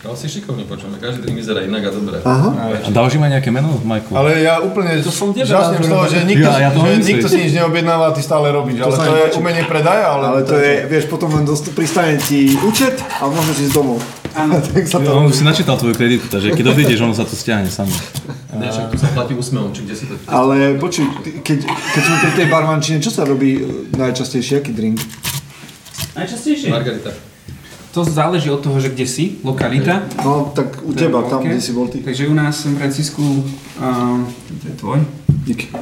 Ale si šikovný počujeme, každý drink vyzerá inak a dobre. A dávaš im aj nejaké meno, Majku? Ale ja úplne to som žasnem z toho, že nikto, Ja- ja to že nikto si nič neobjednáva a ty stále robíš. Ale sa to je umenie predaja, ale, Ale to je, vieš, potom len dost, pristane ti účet a môžeš ísť domov. tak sa to On už si načítal tvoju kreditu, takže keď odídeš, ono sa to stiahne samo. Nie, však tu sa platí úsmevom, či kde si to... Ale počuj, ty- keď, keď sme pri tej barmančine, čo sa robí najčastejšie, aký drink? Najčastejšie. Margarita. To záleží od toho, že kde si, lokalita. No, tak u teba, tam, kde si bol ty. Takže u nás v San Francisku, uh, to je tvoj, Díky.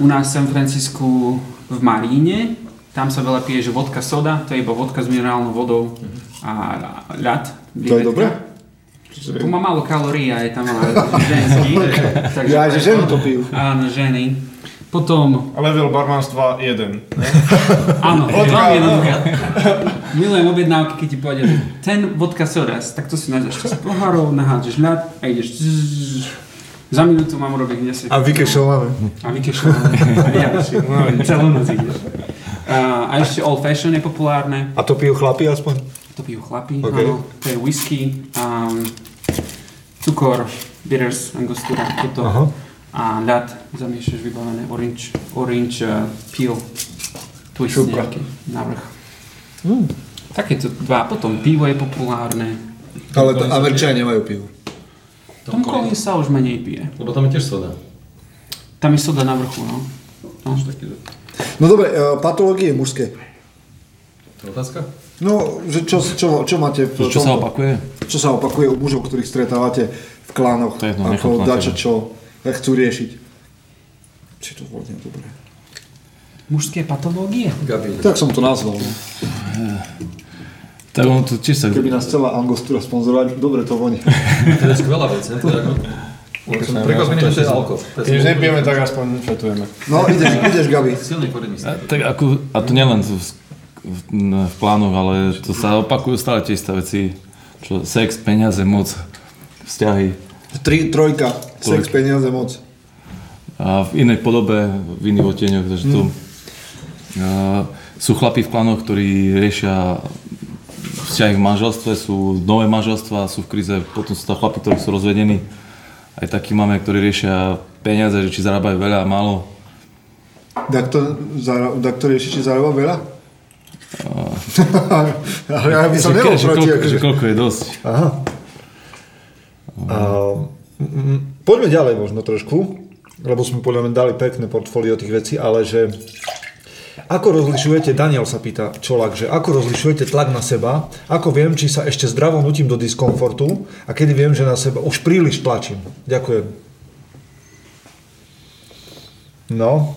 u nás v San Francisku v Maríne, tam sa veľa pije, že vodka soda, to je iba vodka s minerálnou vodou a ľad. To je dobré? To má málo kalórií a je tam ale ženský. takže Ja, že ženy to pijú. Áno, ženy. Potom, level barmanstva 1. áno, veľmi áno. jednoduché. Milujem objednávky, keď ti povedia, ten vodka sodas, tak to si nájdeš 6 pohárov, nahádžeš ľad a ideš zzz. za minútu mám urobiť 10. A vykešol máme. A vykešľa. ja, no, celú noc ideš. A, a ešte old fashion je populárne. A to pijú chlapi aspoň? To pijú chlapi, OK. áno. To je whisky, um, cukor, bitters, angostura, toto. Aha. A ľad, zamiešaš vybavené orange, orange uh, peel, twist Šupka. nejaký navrh. Mm. Takéto dva. Potom pivo je populárne. Ale to Američania nemajú pivo. Tom Collins sa už menej pije. Lebo tam je tiež soda. Tam je soda na vrchu, no. no. No dobre, e, patológie mužské. To je otázka? No, že čo, čo, čo máte v Čo sa opakuje? Čo sa opakuje u mužov, ktorých stretávate v klánoch? To je jedno, ako dačo, čo chcú riešiť? Či to bolo dobré. Mužské patológie? Gabi. Tak som to nazval. No. Tak ono to tiež sa... Keby nás chcela Angostura sponzorovať, dobre to voní. To je skvelá vec, ne? Prekvapený, že to je alko. To je Keď už nepijeme, tak aspoň fetujeme. No, ideš, ideš Gabi. Silný korenistý. A, tak ako, a to nielen v, v, v plánoch, ale to sa opakujú stále tie isté veci. Čo, sex, peniaze, moc, vzťahy. Tri, trojka, sex, peniaze, moc. A v inej podobe, v iných odtieňoch. Takže to, a, sú chlapí v klanoch, ktorí riešia vzťahy v manželstve, sú nové manželstva, sú v kríze, potom sú to chlapí, ktorí sú rozvedení. Aj takí máme, ktorí riešia peniaze, že či zarábajú veľa a málo. Tak to, zara- tak to rieši, či zarába veľa? Ale ja by som Že, nebol proti. koľko, akože- že koľko je dosť. Aha. A, mm, poďme ďalej možno trošku, lebo sme podľa mňa dali pekné portfólio tých vecí, ale že ako rozlišujete, Daniel sa pýta Čolak, že ako rozlišujete tlak na seba, ako viem, či sa ešte zdravo nutím do diskomfortu a kedy viem, že na seba už príliš tlačím. Ďakujem. No,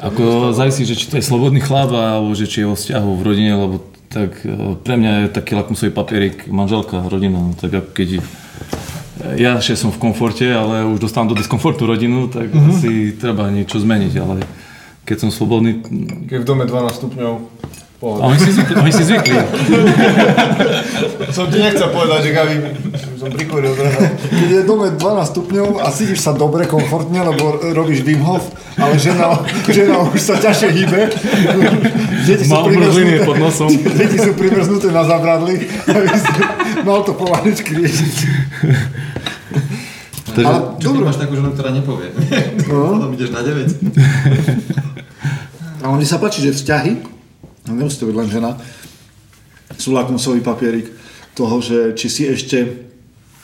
Ako závisí, že či to je slobodný chlap, alebo že či je vo vzťahu v rodine, lebo tak e, pre mňa je taký lakmusový papierik manželka, rodina. No, tak ako keď ja ešte som v komforte, ale už dostávam do diskomfortu rodinu, tak Mhm. asi treba niečo zmeniť, ale keď som slobodný, Keď v dome 12 stupňov, a pohoda. oni si zvykli, oni si zvykli. Som ti nechcel povedať, že Gabi, som prikoril zrazu. Keď je dome 12 stupňov a cítiš sa dobre, komfortne, lebo robíš Wim Hof, ale žena, žena už sa ťažšie hýbe. Deti sú primrznuté- pod nosom. Deti sú primrznuté na zabradli. aby si Mal to pomaličky riešiť. Takže, Ale Čo dobre. ty máš takú ženu, ktorá nepovie? No. Potom ideš na 9. A mne sa páči, že vzťahy, a nemusí to byť len žena, sú lakmusový papierik toho, že či si ešte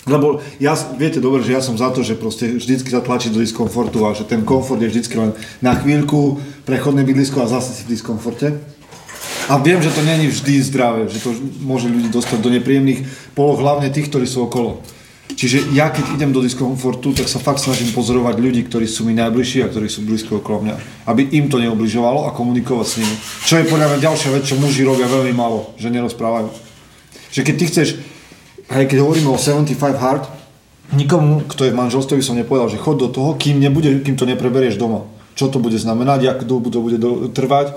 lebo ja, viete dobre, že ja som za to, že proste vždycky sa do diskomfortu a že ten komfort je vždycky len na chvíľku, prechodné bydlisko a zase si v diskomforte. A viem, že to není vždy zdravé, že to môže ľudí dostať do nepríjemných poloh, hlavne tých, ktorí sú okolo. Čiže ja keď idem do diskomfortu, tak sa fakt snažím pozorovať ľudí, ktorí sú mi najbližší a ktorí sú blízko okolo mňa. Aby im to neobližovalo a komunikovať s nimi. Čo je podľa mňa ďalšia vec, čo muži robia veľmi málo, že nerozprávajú. Že keď ty chceš, hej, keď hovoríme o 75 hard, nikomu, kto je v manželstve, by som nepovedal, že chod do toho, kým, nebude, kým to nepreberieš doma. Čo to bude znamenať, jak dlho to bude trvať,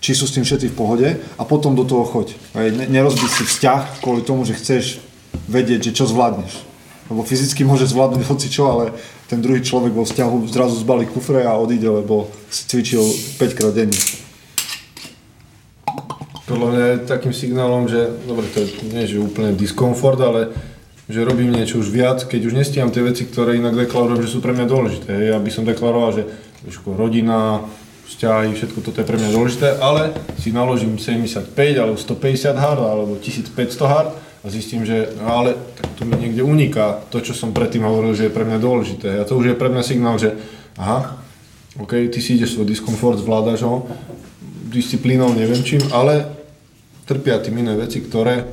či sú s tým všetci v pohode a potom do toho choď. Hej, ne, si vzťah kvôli tomu, že chceš vedieť, že čo zvládneš. Lebo fyzicky môže zvládnuť hoci čo, ale ten druhý človek vo vzťahu zrazu zbalí kufre a odíde, lebo si cvičil 5 krát denne. Podľa mňa je takým signálom, že, dobre, to nie že úplne diskomfort, ale že robím niečo už viac, keď už nestíham tie veci, ktoré inak deklarujem, že sú pre mňa dôležité. Ja by som deklaroval, že rodina, vzťahy, všetko toto je pre mňa dôležité, ale si naložím 75 alebo 150 hard alebo 1500 hard a zistím, že no ale tak to mi niekde uniká to, čo som predtým hovoril, že je pre mňa dôležité. A to už je pre mňa signál, že aha, OK, ty si ideš svoj diskomfort, zvládaš ho, disciplínou, neviem čím, ale trpia tým iné veci, ktoré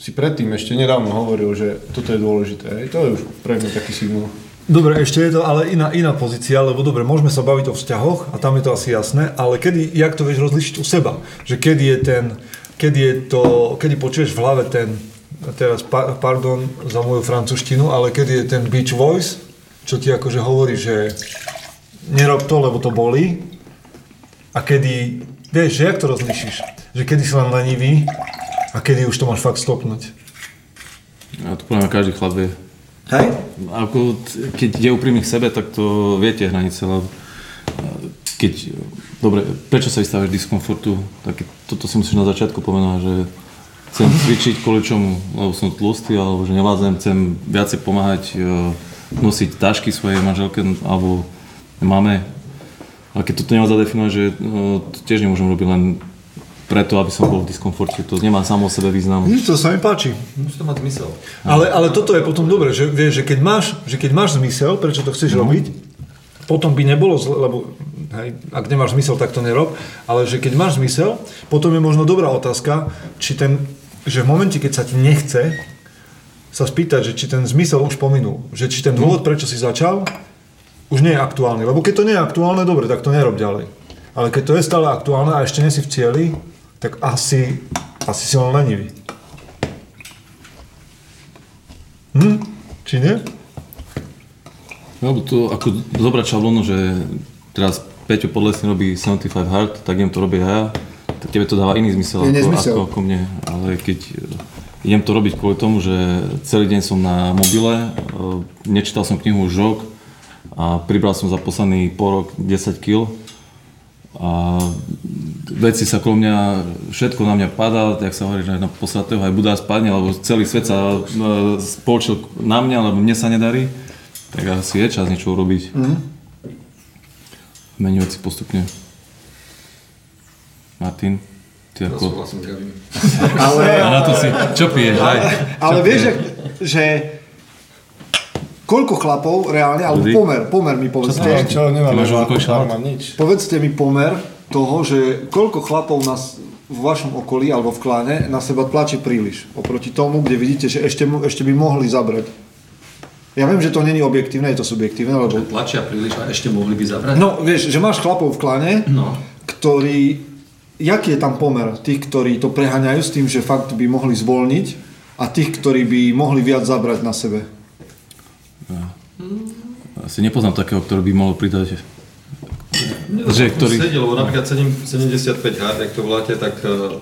si predtým ešte nedávno hovoril, že toto je dôležité. Hej. To je už pre mňa taký signál. Dobre, ešte je to ale iná, iná pozícia, lebo dobre, môžeme sa baviť o vzťahoch a tam je to asi jasné, ale kedy, jak to vieš rozlišiť u seba? Že kedy je ten, kedy je to, kedy počuješ v hlave ten, teraz pa, pardon za moju francúzštinu, ale kedy je ten beach voice, čo ti akože hovorí, že nerob to, lebo to bolí a kedy, vieš, že jak to rozlišíš? Že kedy si len lenivý a kedy už to máš fakt stopnúť? a to podľa každý chlap vie. Hej? Ako, keď je úprimný k sebe, tak to viete hranice, lebo e, keď, dobre, prečo sa vystavíš diskomfortu, tak toto si musíš na začiatku pomenovať, že chcem cvičiť kvôli čomu, lebo som tlustý, alebo že nevládzem, chcem viacej pomáhať e, nosiť tašky svojej manželke alebo máme. Ale keď toto nemá zadefinovať, že e, to tiež nemôžem robiť len preto, aby som bol v diskomforte, to nemá samo o sebe význam. Nič, to sa mi páči. Musí to mať zmysel. Ale, ale toto je potom dobré, že vieš, že keď máš, že keď máš zmysel, prečo to chceš robiť, potom by nebolo zle, lebo hej, ak nemáš zmysel, tak to nerob, ale že keď máš zmysel, potom je možno dobrá otázka, či ten, že v momente, keď sa ti nechce, sa spýtať, že či ten zmysel už pominul, že či ten dôvod, prečo si začal, už nie je aktuálny. Lebo keď to nie je aktuálne, dobre, tak to nerob ďalej. Ale keď to je stále aktuálne a ešte nie si v cieli, tak asi, asi si len lenivý. Hm? Či nie? Lebo to ako zobrať šablónu, že teraz Peťo Podlesný robí 75 hard, tak idem to robiť aj ja, tak tebe to dáva iný zmysel ako, nezmysel. ako, ako mne. Ale keď e, idem to robiť kvôli tomu, že celý deň som na mobile, e, nečítal som knihu už rok a pribral som za posledný pol rok 10 kg a veci sa okolo mňa, všetko na mňa padá, jak sa hovorí, že na posratého aj Buda spadne, lebo celý svet sa e, spolčil na mňa, lebo mne sa nedarí, tak asi je čas niečo urobiť. Mm. Meniť veci postupne. Martin, ty ako... Ale, A na to si, čo piješ, aj? ale vieš, že, že koľko chlapov reálne, alebo pomer, pomer mi povedzte, Čo, čo nemám, farma, nič. povedzte mi pomer toho, že koľko chlapov nás v vašom okolí alebo v kláne na seba tlačí príliš. Oproti tomu, kde vidíte, že ešte, ešte by mohli zabrať. Ja viem, že to není objektívne, je to subjektívne, lebo... Tlačia príliš a ešte mohli by zabrať? No, vieš, že máš chlapov v kláne, No. ktorí... Jaký je tam pomer tých, ktorí to preháňajú s tým, že fakt by mohli zvolniť a tých, ktorí by mohli viac zabrať na sebe? Asi nepoznám takého, ktorý by mohol pridať. Že ktorý... Sedí, lebo napríklad 7, 75 hard, ak to voláte, tak eh,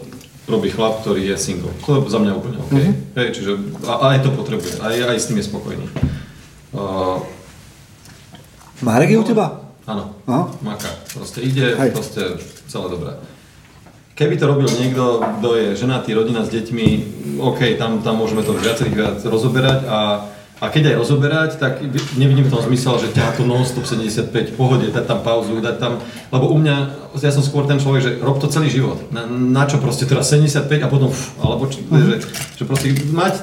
robí chlap, ktorý je single. To je za mňa úplne OK. Hej, čiže a, a aj to potrebuje, aj, aj s tým je spokojný. Uh, Marek je u teba? áno, Aha. maka. Proste ide, Hej. proste celé dobré. Keby to robil niekto, kto je ženatý, rodina s deťmi, OK, tam, tam môžeme to viacerých viac rozoberať a, a keď aj rozoberať, tak nevidím v tom zmysel, že ťa to non-stop 75, pohode, dať tam pauzu, dať tam, lebo u mňa, ja som skôr ten človek, že rob to celý život. Na, na čo proste teraz 75 a potom, pf, alebo či, že, že proste mať,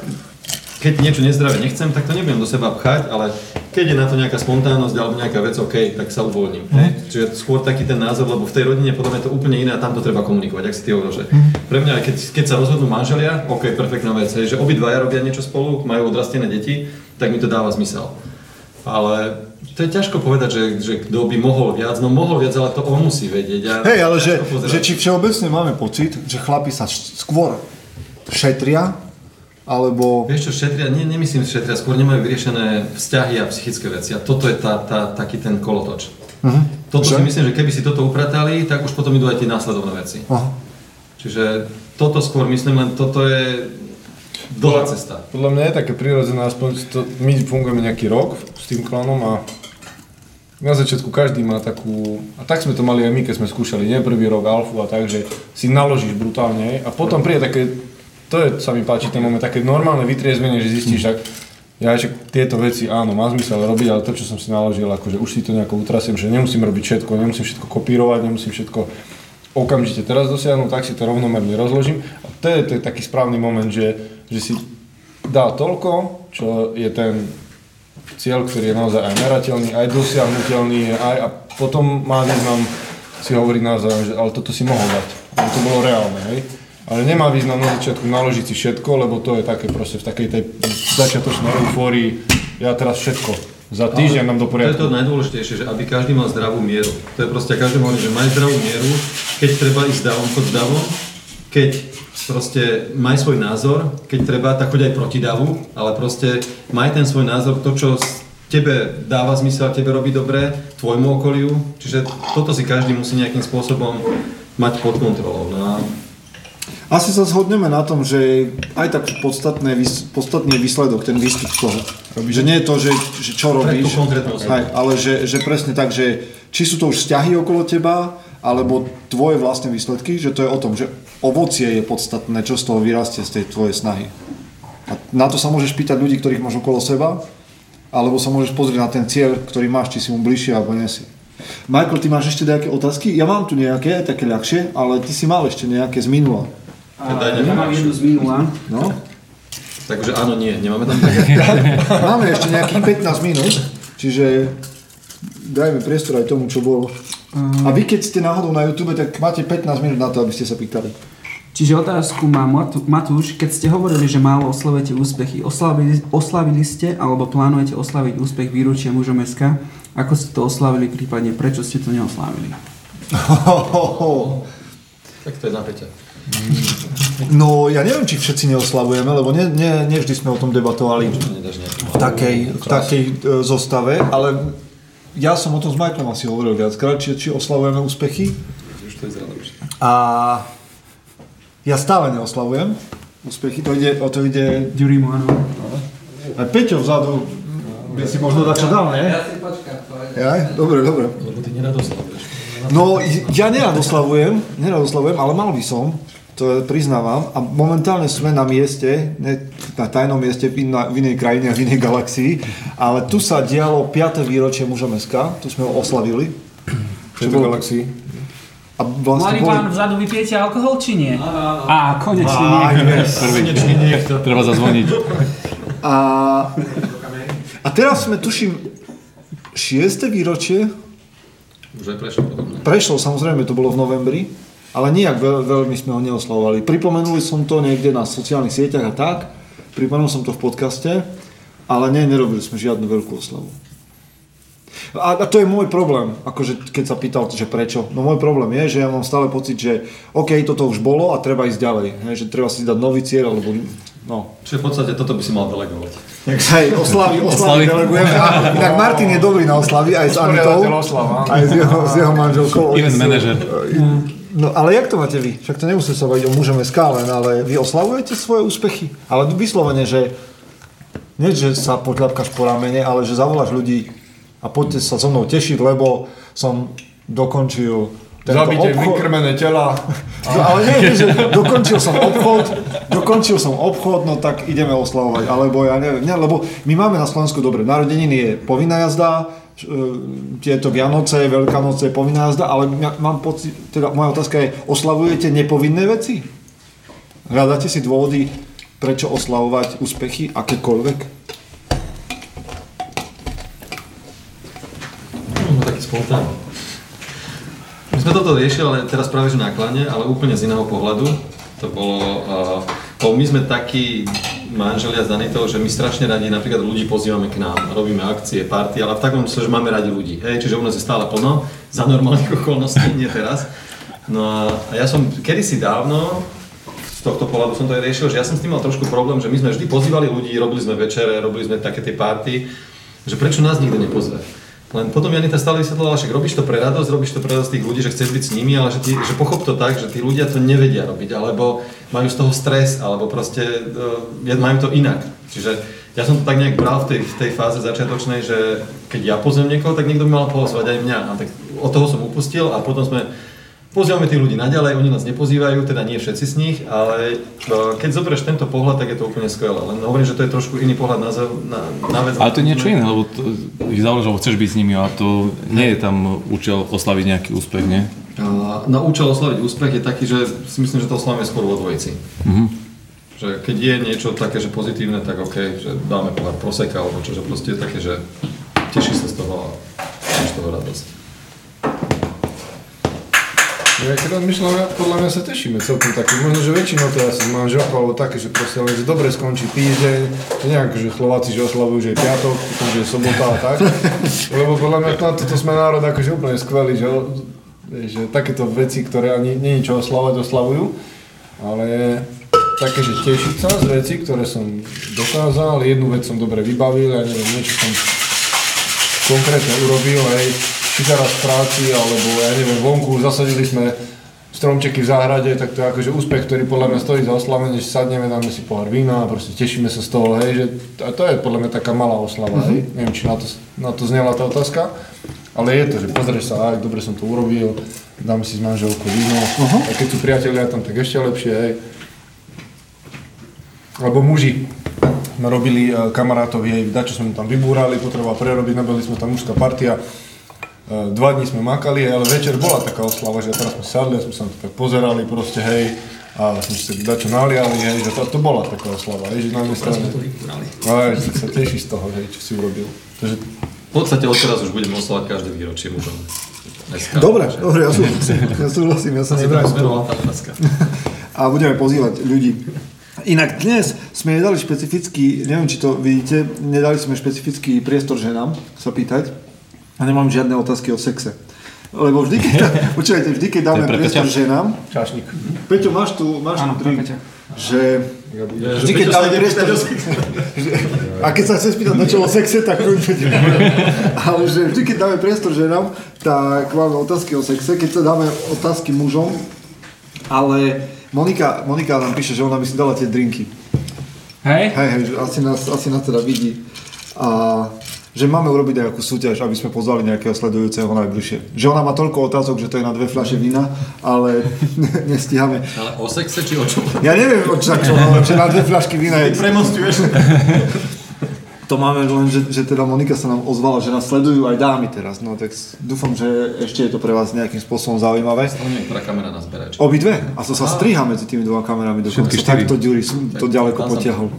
keď niečo nezdravé nechcem, tak to nebudem do seba pchať, ale keď je na to nejaká spontánnosť alebo nejaká vec, OK, tak sa uvoľním. Hej? Čiže skôr taký ten názor, lebo v tej rodine podľa mňa je to úplne iné a tam to treba komunikovať, ak si ty hovoril, že pre mňa, keď, keď sa rozhodnú manželia, OK, perfektná vec, že obidvaja robia niečo spolu, majú odrastené deti, tak mi to dáva zmysel. Ale to je ťažko povedať, že, že kto by mohol viac, no mohol viac, ale to on musí vedieť. A Hej, ale že, pozerať. že či všeobecne máme pocit, že chlapi sa skôr šetria, alebo... Vieš čo, šetria, nie, nemyslím šetria, skôr nemajú vyriešené vzťahy a psychické veci a toto je tá, tá, taký ten kolotoč. Mhm. Toto Že? si myslím, že keby si toto upratali, tak už potom idú aj tie následovné veci. Aha. Čiže toto skôr myslím, len toto je dlhá cesta. Podľa mňa je také prirodzené, aspoň to, my fungujeme nejaký rok s tým klanom a na začiatku každý má takú, a tak sme to mali aj my, keď sme skúšali, nie prvý rok alfu a tak, že si naložíš brutálne a potom príde také, to je, sa mi páči ten moment, také normálne vytriezvenie, že zistíš, že ja, že tieto veci áno, má zmysel robiť, ale to, čo som si naložil, akože už si to nejako utrasiem, že nemusím robiť všetko, nemusím všetko kopírovať, nemusím všetko okamžite teraz dosiahnuť, tak si to rovnomerne rozložím. A to je, to je taký správny moment, že, že si dá toľko, čo je ten cieľ, ktorý je naozaj aj merateľný, aj dosiahnutelný, aj, a potom má význam si hovoriť navzájom, že ale toto si mohol dať, lebo to bolo reálne, hej. Ale nemá význam na začiatku naložiť si všetko, lebo to je také proste v takej tej začiatočnej eufórii, ja teraz všetko, za týždeň nám do To je to poriadku. najdôležitejšie, že aby každý mal zdravú mieru. To je proste, každý hovorí, že maj zdravú mieru, keď treba ísť davom, choď davom, keď proste maj svoj názor, keď treba, tak choď aj proti davu, ale proste maj ten svoj názor, to, čo tebe dáva zmysel, tebe robí dobre, tvojmu okoliu, čiže toto si každý musí nejakým spôsobom mať pod kontrolou. No a Asi sa zhodneme na tom, že aj tak podstatné, podstatný je výsledok, ten výstup z toho. Že nie je to, že, že čo robíš, aj, ale že, že presne tak, že či sú to už vzťahy okolo teba, alebo tvoje vlastné výsledky, že to je o tom, že ovocie je podstatné, čo z toho vyrastie z tej tvojej snahy. A na to sa môžeš pýtať ľudí, ktorých máš okolo seba, alebo sa môžeš pozrieť na ten cieľ, ktorý máš, či si mu bližšie alebo nie si. Michael, ty máš ešte nejaké otázky? Ja mám tu nejaké, také ľahšie, ale ty si mal ešte nejaké z minula. A ja mám jednu z minula. No? takže áno, nie, nemáme tam. Máme ešte nejakých 15 minút, čiže dajme priestor aj tomu, čo bolo. A vy keď ste náhodou na YouTube, tak máte 15 minút na to, aby ste sa pýtali. Čiže otázku má Matúš, keď ste hovorili, že málo oslavujete úspechy, oslavili, oslavili ste alebo plánujete oslaviť úspech výročia mužom SK? Ako ste to oslavili, prípadne prečo ste to neoslavili? tak to je napäťa. No ja neviem, či všetci neoslavujeme, lebo nie, nie, nie vždy sme o tom debatovali v takej, v takej e, zostave, ale ja som o tom s Michaelom asi hovoril viackrát, či, či oslavujeme úspechy. Už to vyzerá lepšie. A ja stále neoslavujem úspechy, to ide, o to ide Ďurimu, áno. aj Peťo vzadu, by si možno dať čo dal, nie? Ja si počkám. Ja? Dobre, dobre. Lebo ty neradoslavuješ. No, ja nerad oslavujem, nerad oslavujem, ale mal by som, to priznávam. A momentálne sme na mieste, ne, na tajnom mieste v, iná, v inej krajine a v inej galaxii, ale tu sa dialo 5. výročie mužom SK, tu sme ho oslavili. V tejto galaxii. A vlastne Mladý pán vzadu, vy pijete alkohol, či nie? Á, konečne Á, niekto. yes. Prvý. Treba zazvoniť. A, a teraz sme, tuším, 6. výročie, Už aj prešlo podobne. prešlo, samozrejme, to bolo v novembri, ale nijak veľ, veľmi sme ho neoslavovali. Pripomenuli som to niekde na sociálnych sieťach a tak, pripomenul som to v podcaste, ale nie, nerobili sme žiadnu veľkú oslavu. A, a to je môj problém, akože keď sa pýtal, že prečo. No môj problém je, že ja mám stále pocit, že OK, toto už bolo a treba ísť ďalej. Hej, že treba si dať nový cieľ, alebo no. Čiže v podstate toto by si mal delegovať. Hej, oslavy, oslavy Oslavy. delegujeme. A inak Martin je dobrý na oslavy, aj s Anitou, aj s jeho, s jeho manželkou. Event manažer. No ale jak to máte vy? Však to nemusí sa baviť o mužom SK len, ale vy oslavujete svoje úspechy? Ale vyslovene, že nie, že sa potľapkáš po ramene, ale že zavoláš ľudí a poďte sa so mnou tešiť, lebo som dokončil tento Zabite obchod. vykrmené tela. No, ale nie, že dokončil som obchod, dokončil som obchod, no tak ideme oslavovať. Alebo ja neviem, nie, lebo my máme na Slovensku dobre, narodeniny je povinná jazda, tieto Vianoce, Veľkanoce povinná jazda, ale mám pocit, teda moja otázka je, oslavujete nepovinné veci? Hľadáte si dôvody, prečo oslavovať úspechy, akékoľvek? No taký spontánny. My sme toto riešili, ale teraz práve že nákladne, ale úplne z iného pohľadu. To bolo, uh, my sme takí manželia s Danitou, že my strašne radi napríklad ľudí pozývame k nám, robíme akcie, party, ale v takom sa, že máme radi ľudí. Hej, čiže u nás je stále plno, za normálnych okolností, nie teraz. No a ja som kedysi dávno, z tohto pohľadu som to aj riešil, že ja som s tým mal trošku problém, že my sme vždy pozývali ľudí, robili sme večere, robili sme také tie party, že prečo nás nikto nepozve. Len potom Janita stále vysvetlovala, že robíš to pre radosť, robíš to pre radosť tých ľudí, že chceš byť s nimi, ale že, ty, že pochop to tak, že tí ľudia to nevedia robiť, alebo majú z toho stres, alebo proste uh, majú to inak. Čiže ja som to tak nejak bral v tej, v tej fáze začiatočnej, že keď ja pozvem niekoho, tak niekto by mal pozvať aj mňa. A tak od toho som upustil a potom sme Pozývame tých ľudí naďalej, oni nás nepozývajú, teda nie všetci z nich, ale uh, keď zoberieš tento pohľad, tak je to úplne skvelé. Len hovorím, že to je trošku iný pohľad na, na, na vec. Ale to je niečo iné, lebo to, ich lebo chceš byť s nimi a to nie je tam účel oslaviť nejaký úspech, nie? Na účel oslaviť úspech je taký, že si myslím, že to oslavíme skôr vo dvojici. Že keď je niečo také, že pozitívne, tak OK, že dáme pohár proseka alebo čo, že proste je také, že teší sa z toho a máš toho radosť. Ja keď rozmýšľam, ja, podľa mňa sa tešíme celkom taký. Možno, že väčšinou asi s manželkou alebo také, že proste len, že dobre skončí týždeň, nejak, že Slováci, že oslavujú, že je piatok, potom, že je sobota a tak. Lebo podľa mňa na toto sme národ akože úplne skvelý, že, že takéto veci, ktoré ani je čo oslavovať, oslavujú. Ale také, že tešiť sa z veci, ktoré som dokázal, jednu vec som dobre vybavil, ja neviem, niečo som konkrétne urobil, hej, či teraz v práci, alebo ja neviem, vonku zasadili sme stromčeky v záhrade, tak to je akože úspech, ktorý podľa mňa stojí za oslavenie, že sadneme, dáme si pohár vína a proste tešíme sa z toho, hej, že a to je podľa mňa taká malá oslava, hej, neviem, či na to, na to znela tá otázka, ale je to, že pozrieš sa, aj dobre som to urobil, dáme si s manželkou víno, a keď sú priatelia tam, tak ešte lepšie, hej. Alebo muži, robili e, kamarátovi, hej, dačo sme tam vybúrali, potreboval prerobiť, nabili sme tam mužská partia. E, Dva dní sme makali, ale večer bola taká oslava, že teraz sme sadli a sme sa na to tak pozerali proste, hej, a sme si dačo naliali, hej, že to, to bola taká oslava, hej, že na jednej strane. Aj, že sa teší z toho, hej, čo si urobil. Takže V podstate odteraz už budeme oslavať každé výročie mužom. Dobre, dobre, ja súhlasím, ja súhlasím, ja sa otázka. a budeme pozývať ľudí. Inak dnes sme nedali špecifický, neviem či to vidíte, nedali sme špecifický priestor ženám sa pýtať a nemám žiadne otázky o sexe. Lebo vždy, keď, počúvajte, vždy, keď dáme To priestor ženám, čašník. Peťo, máš tu, máš Áno, tu Peťa. že vždy, Že keď dáme priestor, a keď sa chce spýtať niečo o sexe, tak kľudne Ale že vždy, keď dáme priestor ženám, tak máme otázky o sexe, keď sa dáme otázky mužom, ale Monika, Monika nám píše, že ona by si dala tie drinky. Hej? Hej, hej, asi nás, asi nás teda vidí. A že máme urobiť nejakú súťaž, aby sme pozvali nejakého sledujúceho najbližšie. Že ona má toľko otázok, že to je na dve fľaše vína, ale nestíhame. Ale o sexe či o čom? Ja neviem, o čo, čo, ale na dve fľašky vína je... Premostuješ? To máme len, že, že teda Monika sa nám ozvala, že nás sledujú aj dámy teraz. No tak dúfam, že ešte je to pre vás nejakým spôsobom zaujímavé. Nie, ktorá kamera nás berie. čo? Obidve? A to sa striha medzi tými dvoma kamerami dokonca. Všetky štyri. Takto Ďuri to ďaleko potiahol.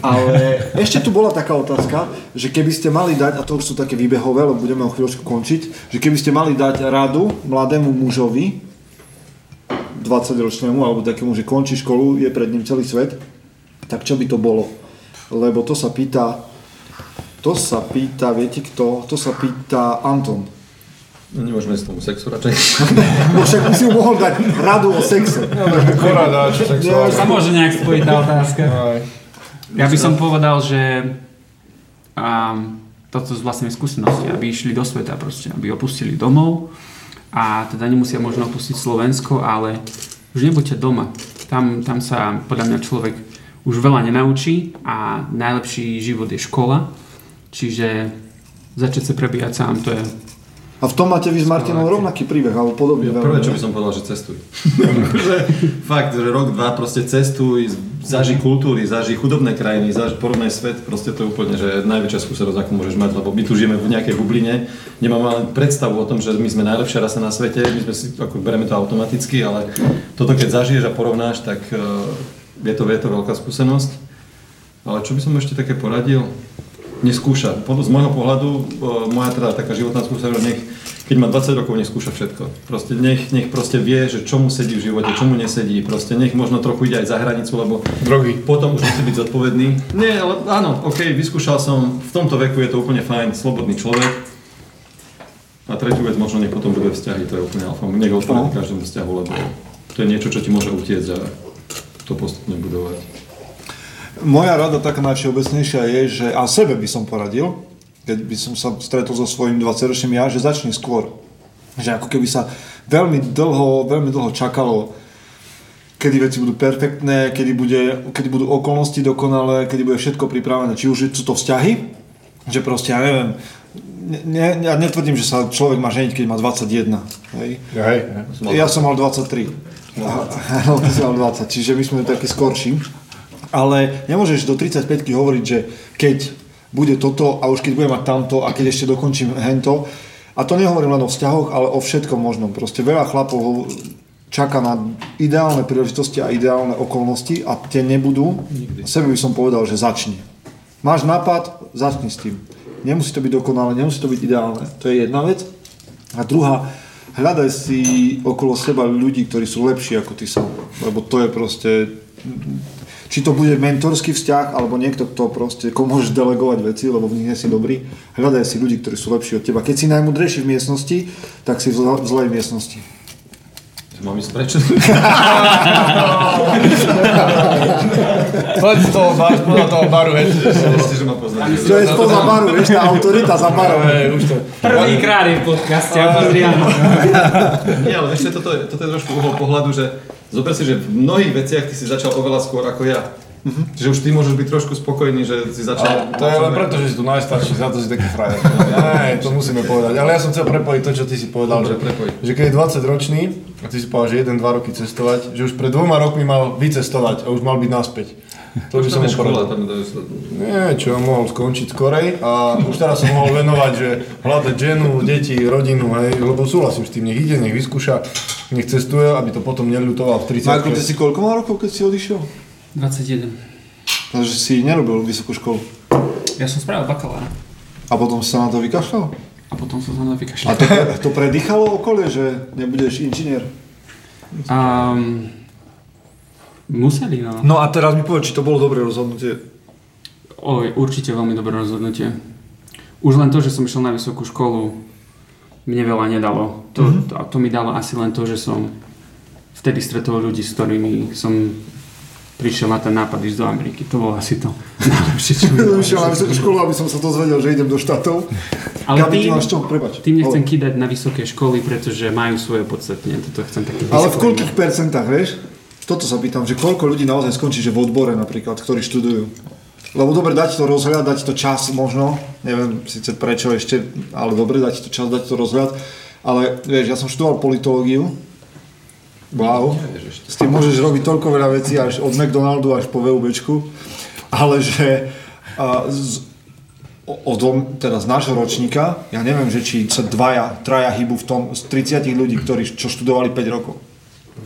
Ale ešte tu bola taká otázka, že keby ste mali dať, a to už sú také výbehové, lebo budeme o chvíľočku končiť, že keby ste mali dať radu mladému mužovi, 20-ročnému, alebo takému, že končí školu, je pred ním celý svet, tak čo by to bolo? Lebo to sa pýta, to sa pýta, viete kto? To sa pýta Anton. No, Nemôžeme s tomu sexu radšej. No však by si mu mohol dať radu o sexe. Tak Nie, Sa môže nejak spojiť tá otázka. Ja by som povedal, že um, toto z vlastnej skúsenosti, aby išli do sveta proste, aby opustili domov a teda nemusia možno opustiť Slovensko, ale už nebuďte doma. Tam, tam sa podľa mňa človek už veľa nenaučí a najlepší život je škola, čiže začať sa prebíjať sám, to je A v tom máte vy s Martinom rovnaký príbeh, alebo podobne. Prvé, čo by som povedal, že cestuj. že fakt, že rok, dva proste cestuj, zaži kultúry, zaži chudobné krajiny, zaži porovnaj svet, proste to je úplne, že najväčšia skúsenosť, akú môžeš mať, lebo my tu žijeme v nejakej bubline, nemáme len predstavu o tom, že my sme najlepšia rasa na svete, my sme si, ako bereme to automaticky, ale toto keď zažiješ a porovnáš, tak uh, je, to, je to veľká skúsenosť. Ale čo by som ešte také poradil? neskúša. Z môjho pohľadu, moja teda taká životná skúsenosť, nech, keď má 20 rokov, neskúša všetko. Proste nech, nech proste vie, že čomu sedí v živote, čomu nesedí. Proste nech možno trochu ide aj za hranicu, lebo Drogy. potom už musí byť zodpovedný. Nie, ale áno, ok, vyskúšal som, v tomto veku je to úplne fajn, slobodný človek. A tretiu vec, možno nech potom bude vzťahy, to je úplne alfa. Nech odpovedá každému vzťahu, lebo to je niečo, čo ti môže utiecť a to postupne budovať. Moja rada taká najvšeobecnejšia je, že a sebe by som poradil, keď by som sa stretol so svojím 20-ročným ja, že začni skôr. Že ako keby sa veľmi dlho, veľmi dlho čakalo, kedy veci budú perfektné, kedy, bude, kedy budú okolnosti dokonalé, kedy bude všetko pripravené. Či už sú to vzťahy, že proste, ja neviem, ne, ja netvrdím, že sa človek má ženiť, keď má 21. Hej? Hej, Ja som mal 23. Áno, ty si mal 20, čiže my sme takí skorší. Ale nemôžeš do 35 hovoriť, že keď bude toto a už keď budem mať tamto a keď ešte dokončím hento. A to nehovorím len o vzťahoch, ale o všetkom možnom. Proste veľa chlapov čaká na ideálne príležitosti a ideálne okolnosti a tie nebudú. Nikdy. Sebe by som povedal, že začni. Máš nápad, začni s tým. Nemusí to byť dokonalé, nemusí to byť ideálne. To je jedna vec. A druhá, hľadaj si okolo seba ľudí, ktorí sú lepší ako ty sám. Lebo to je proste či to bude mentorský vzťah, alebo niekto, kto proste, komu môžeš delegovať veci, lebo v nich nie si dobrý. Hľadaj si ľudí, ktorí sú lepší od teba. Keď si najmudrejší v miestnosti, tak si v zlej miestnosti. Mám ísť prečo? Poď z toho baru, spoza toho baru, hej. Ešte, že ma poznáte. To je spoza baru, vieš, tá autorita za barom. Hej, už to. Prvýkrát je v podcaste a pozri. Nie, ale ešte toto je, toto je trošku uhol pohľadu, že zober si, že v mnohých veciach ty si začal oveľa skôr ako ja. Mm-hmm. Čiže už ty môžeš byť trošku spokojný, že si začal... To je len preto, že si tu najstarší, za to si taký frajer. Aj, to musíme povedať. Ale ja som chcel prepojiť to, čo ty si povedal, Dobre, že, prepoj. že keď je 20 ročný, a ty si povedal, že 1-2 roky cestovať, že už pred dvoma rokmi mal vycestovať a už mal byť naspäť. To by som škola, tam je Nie, čo, mohol skončiť skorej a už teraz som mohol venovať, že hľadať ženu, deti, rodinu, hej, lebo súhlasím s tým, nech ide, nech vyskúša, nech cestuje, aby to potom neľutoval v 30 Michael, ty si koľko mal rokov, keď si odišiel? 21. Takže si nerobil vysokú školu. Ja som spravil bakalára. A potom sa na to vykašľal? A potom som sa na to A vykašľal. to, to predýchalo okolie, že nebudeš inžinier? Um, museli, no. No a teraz mi povedz, či to bolo dobré rozhodnutie. Oj, určite veľmi dobré rozhodnutie. Už len to, že som išiel na vysokú školu, mne veľa nedalo. To, Mhm. to, a to mi dalo asi len to, že som vtedy stretol ľudí, s ktorými som prišiel na ten nápad ísť do Ameriky. To bolo asi to najlepšie, čo mi išiel na vysokú školu, aby som sa dozvedel, že idem do štátov. Ale tým, čo? Tým nechcem Ale- kýdať na vysoké školy, pretože majú svoje podstatne. Toto chcem také Ale v koľkých percentách, vieš? Toto sa pýtam, že koľko ľudí naozaj skončí, že v odbore napríklad, ktorí študujú. Lebo dobre, dať to rozhľad, dať to čas možno, neviem síce prečo ešte, ale dobre, dať to čas, dať to rozhľad. Ale vieš, ja som študoval politológiu, wow, s tým môžeš robiť toľko veľa vecí, až od McDonaldu až po VUBčku, ale že a, z, od, teda z nášho ročníka, ja neviem, že či sa dvaja, traja hýbu v tom, z 30 ľudí, ktorí čo študovali 5 rokov.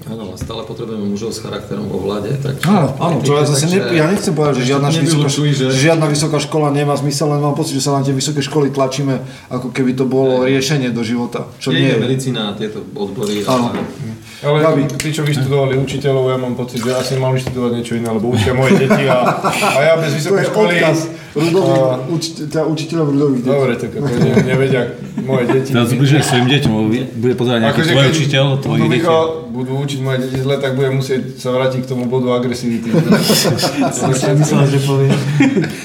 Áno, stále potrebujeme mužov s charakterom vo vláde, tak... Áno, áno, to ja zase ne, ja nechcem povedať, že žiadna, vysoká, že- žiadna vysoká škola nemá zmysel, len mám pocit, že sa na tie vysoké školy tlačíme, ako keby to bolo riešenie do života, čo je, nie je medicína a tieto odbory. Áno. Ale Gabi. tí, čo vyštudovali učiteľov, ja mám pocit, že asi mali študovať niečo iné, lebo učia moje deti a, a ja bez vysokej školy... odkaz Rudových, A- uči, teda učiteľov Rudových detí. Dobre, tak ako ne, nevedia moje deti. Teraz ubližuješ svojim deťom, bude pozerať nejaký Akože tvoj učiteľ, budú, tvojich detí. vycho- budú učiť moje deti zle, tak budem musieť sa vrátiť k tomu bodu agresivity. že povie.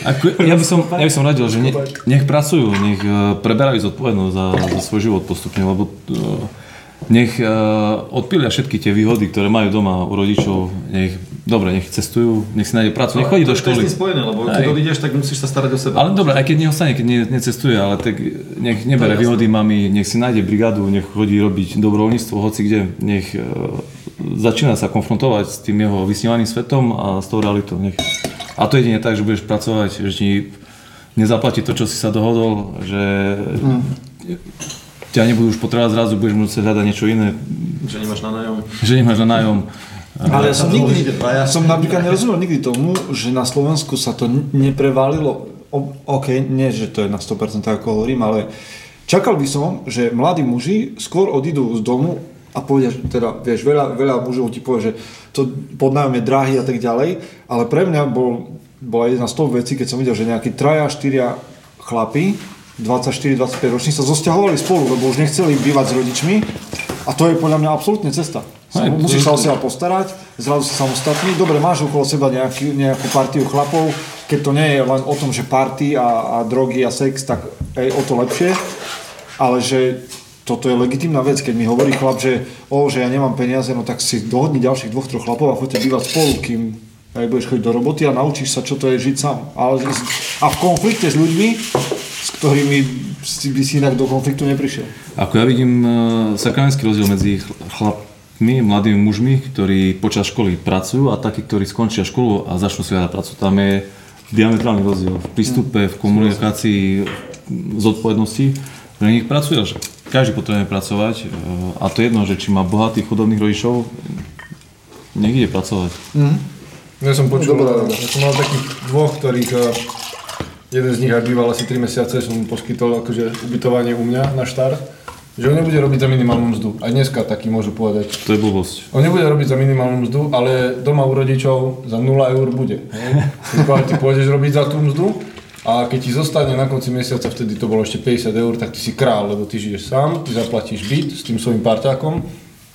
Ako, ja, by som, ja by som radil, že ne, nech pracujú, nech eh, preberajú zodpovednosť za, za svoj život postupne, lebo eh, nech uh, odpília všetky tie výhody, ktoré majú doma u rodičov, nech, dobre, nech cestujú, nech si nájde prácu, nech chodí do To je školy. s tým spojené, lebo keď Hej. odídeš, tak musíš sa starať o seba. Ale dobre, aj keď neostane, keď ne, necestuje, ale tak nech nebere výhody mami, nech si nájde brigádu, nech chodí robiť dobrovoľníctvo, hoci kde, nech uh, začína sa konfrontovať s tým jeho vysnívaným svetom a s tou realitou. Nech. A to jedine tak, že budeš pracovať, že ti nezaplatí to, čo si sa dohodol, že ťa nebudú už potrebovať zrazu, budeš musieť hľadať niečo iné, Že nemáš na nájom. že nemáš na nájom. Ale ja som nikdy, som napríklad nerozumel nikdy tomu, že na Slovensku sa to neprevalilo. O, OK, nie, že to je na 100% ako hovorím, ale čakal by som, že mladí muži skôr odídu z domu a povedia, teda, vieš, veľa, veľa mužov ti povie, že to podnájom je drahý a tak ďalej, ale pre mňa bol, bola jedna z toho vecí, keď som videl, že nejakí traja, štyria chlapi, 24-25 roční sa zosťahovali spolu, lebo už nechceli bývať s rodičmi a to je podľa mňa absolútne cesta. Hej, Musíš sa o seba postarať, zrazu si samostatný. Dobre, máš okolo seba nejaký, nejakú partiu chlapov, keď to nie je len o tom, že party a, a drogy a sex, tak aj o to lepšie. Ale že toto je legitimná vec, keď mi hovorí chlap, že, o, že ja nemám peniaze, no tak si dohodni ďalších dvoch, troch chlapov a choďte bývať spolu, kým aj budeš chodiť do roboty a naučíš sa, čo to je žiť sám. Ale, a v konflikte s ľuďmi, s ktorými si, by si inak do konfliktu neprišiel. Ako ja vidím uh, sakramenský rozdiel medzi chl- chlapmi, mladými mužmi, ktorí počas školy pracujú a takí, ktorí skončia školu a začnú si hľadať prácu. Tam je diametrálny rozdiel v prístupe, v komunikácii, v zodpovednosti, že nech pracuje, že každý potrebuje pracovať uh, a to je jedno, že či má bohatých, chudobných rodičov, nech ide pracovať. Ja som počul, Dobrá rada. ja som mal takých dvoch, ktorých eh, jeden z nich aj býval asi 3 mesiace, som mu poskytol akože ubytovanie u mňa na štart, že on nebude robiť za minimálnu mzdu. Aj dneska taký môžu povedať. To je blbosť. On nebude robiť za minimálnu mzdu, ale doma u rodičov za 0 eur bude. hej. Keď ty pôjdeš robiť za tú mzdu a keď ti zostane na konci mesiaca, vtedy to bolo ešte 50 eur, tak ty si král, lebo ty žiješ sám, ty zaplatíš byt s tým svojim parťákom,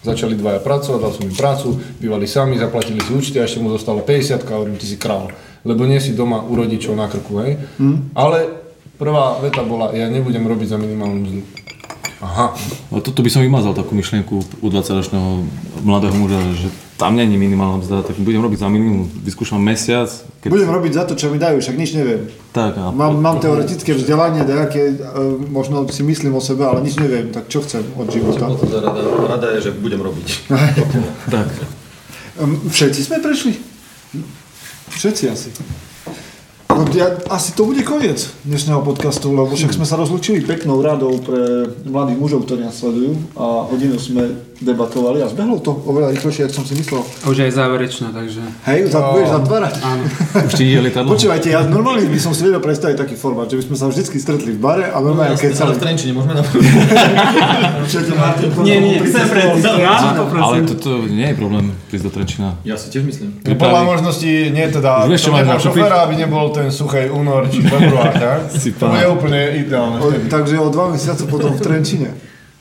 začali dvaja pracovať, dal som im prácu, bývali sami, zaplatili si účty a ešte mu zostalo 50 a hovorím, ty si král. Lebo nie si doma u rodičov na krku, hej. Ale prvá veta bola, ja nebudem robiť za minimálnu mzdu. Aha, Ale toto by som vymazal takú myšlienku u 20-ročného mladého muža, že tam není minimálna mzda, tak budem robiť za minimum, vyskúšam mesiac, keď... Budem robiť za to, čo mi dajú, však nič neviem. Tak, a Mám, mám teoretické vzdelanie, nejaké, e, možno si myslím o sebe, ale nič neviem, tak čo chcem od života? Rada, rada je, že budem robiť. tak. Všetci sme prešli? Všetci asi. No, ja, asi to bude koniec dnešného podcastu, lebo však sme sa rozlúčili peknou radou pre mladých mužov, ktorí nás sledujú a hodinu sme debatovali a zbehlo to oveľa rýchlejšie, ako som si myslel. Už aj záverečná, takže... Hej, za, budeš zatvárať? Áno. Už ti ide lietadlo? Počúvajte, ja normálne by som si vedel predstaviť taký formát, že by sme sa vždycky stretli v bare a normálne keď sa... Ale v Trenčine môžeme na... Nie, nie, chcem Ale toto nie je problém prísť do Trenčina. Ja si tiež myslím. No podľa možností nie teda, Vieš, čo na kúpiť? šoféra, aby nebol ten suchej únor či február, tak? To je úplne ideálne takže o dva mesiace potom v Trenčine.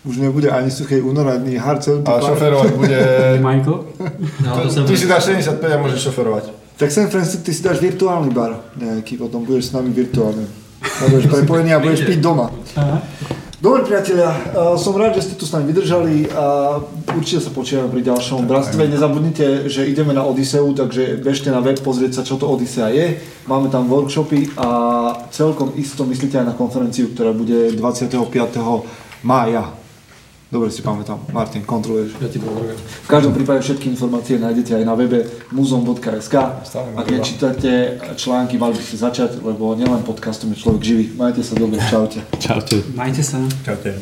Už nebude ani suchej únor, ani harcel. A šoférovať bude... Michael? No, to sem... Ty si dáš 75 a môžeš šoferovať. Tak San Francisco, ty si dáš virtuálny bar nejaký, potom budeš s nami virtuálne. A budeš prepojený a budeš piť doma. Dobre priatelia, uh, som rád, že ste tu s nami vydržali a určite sa počujeme pri ďalšom bratstve. Nezabudnite, že ideme na Odiseu, takže bežte na web pozrieť sa, čo to Odisea je. Máme tam workshopy a celkom isto myslíte aj na konferenciu, ktorá bude 25. mája. Dobre si pamätám. Martin, kontroluješ. Ja ti pomôžem. V každom prípade všetky informácie nájdete aj na webe muzom.sk. Ak nečítate články, mali by ste začať, lebo nielen podcastom je človek živý. Majte sa dobre, čaute. Čaute. Majte sa. Čaute.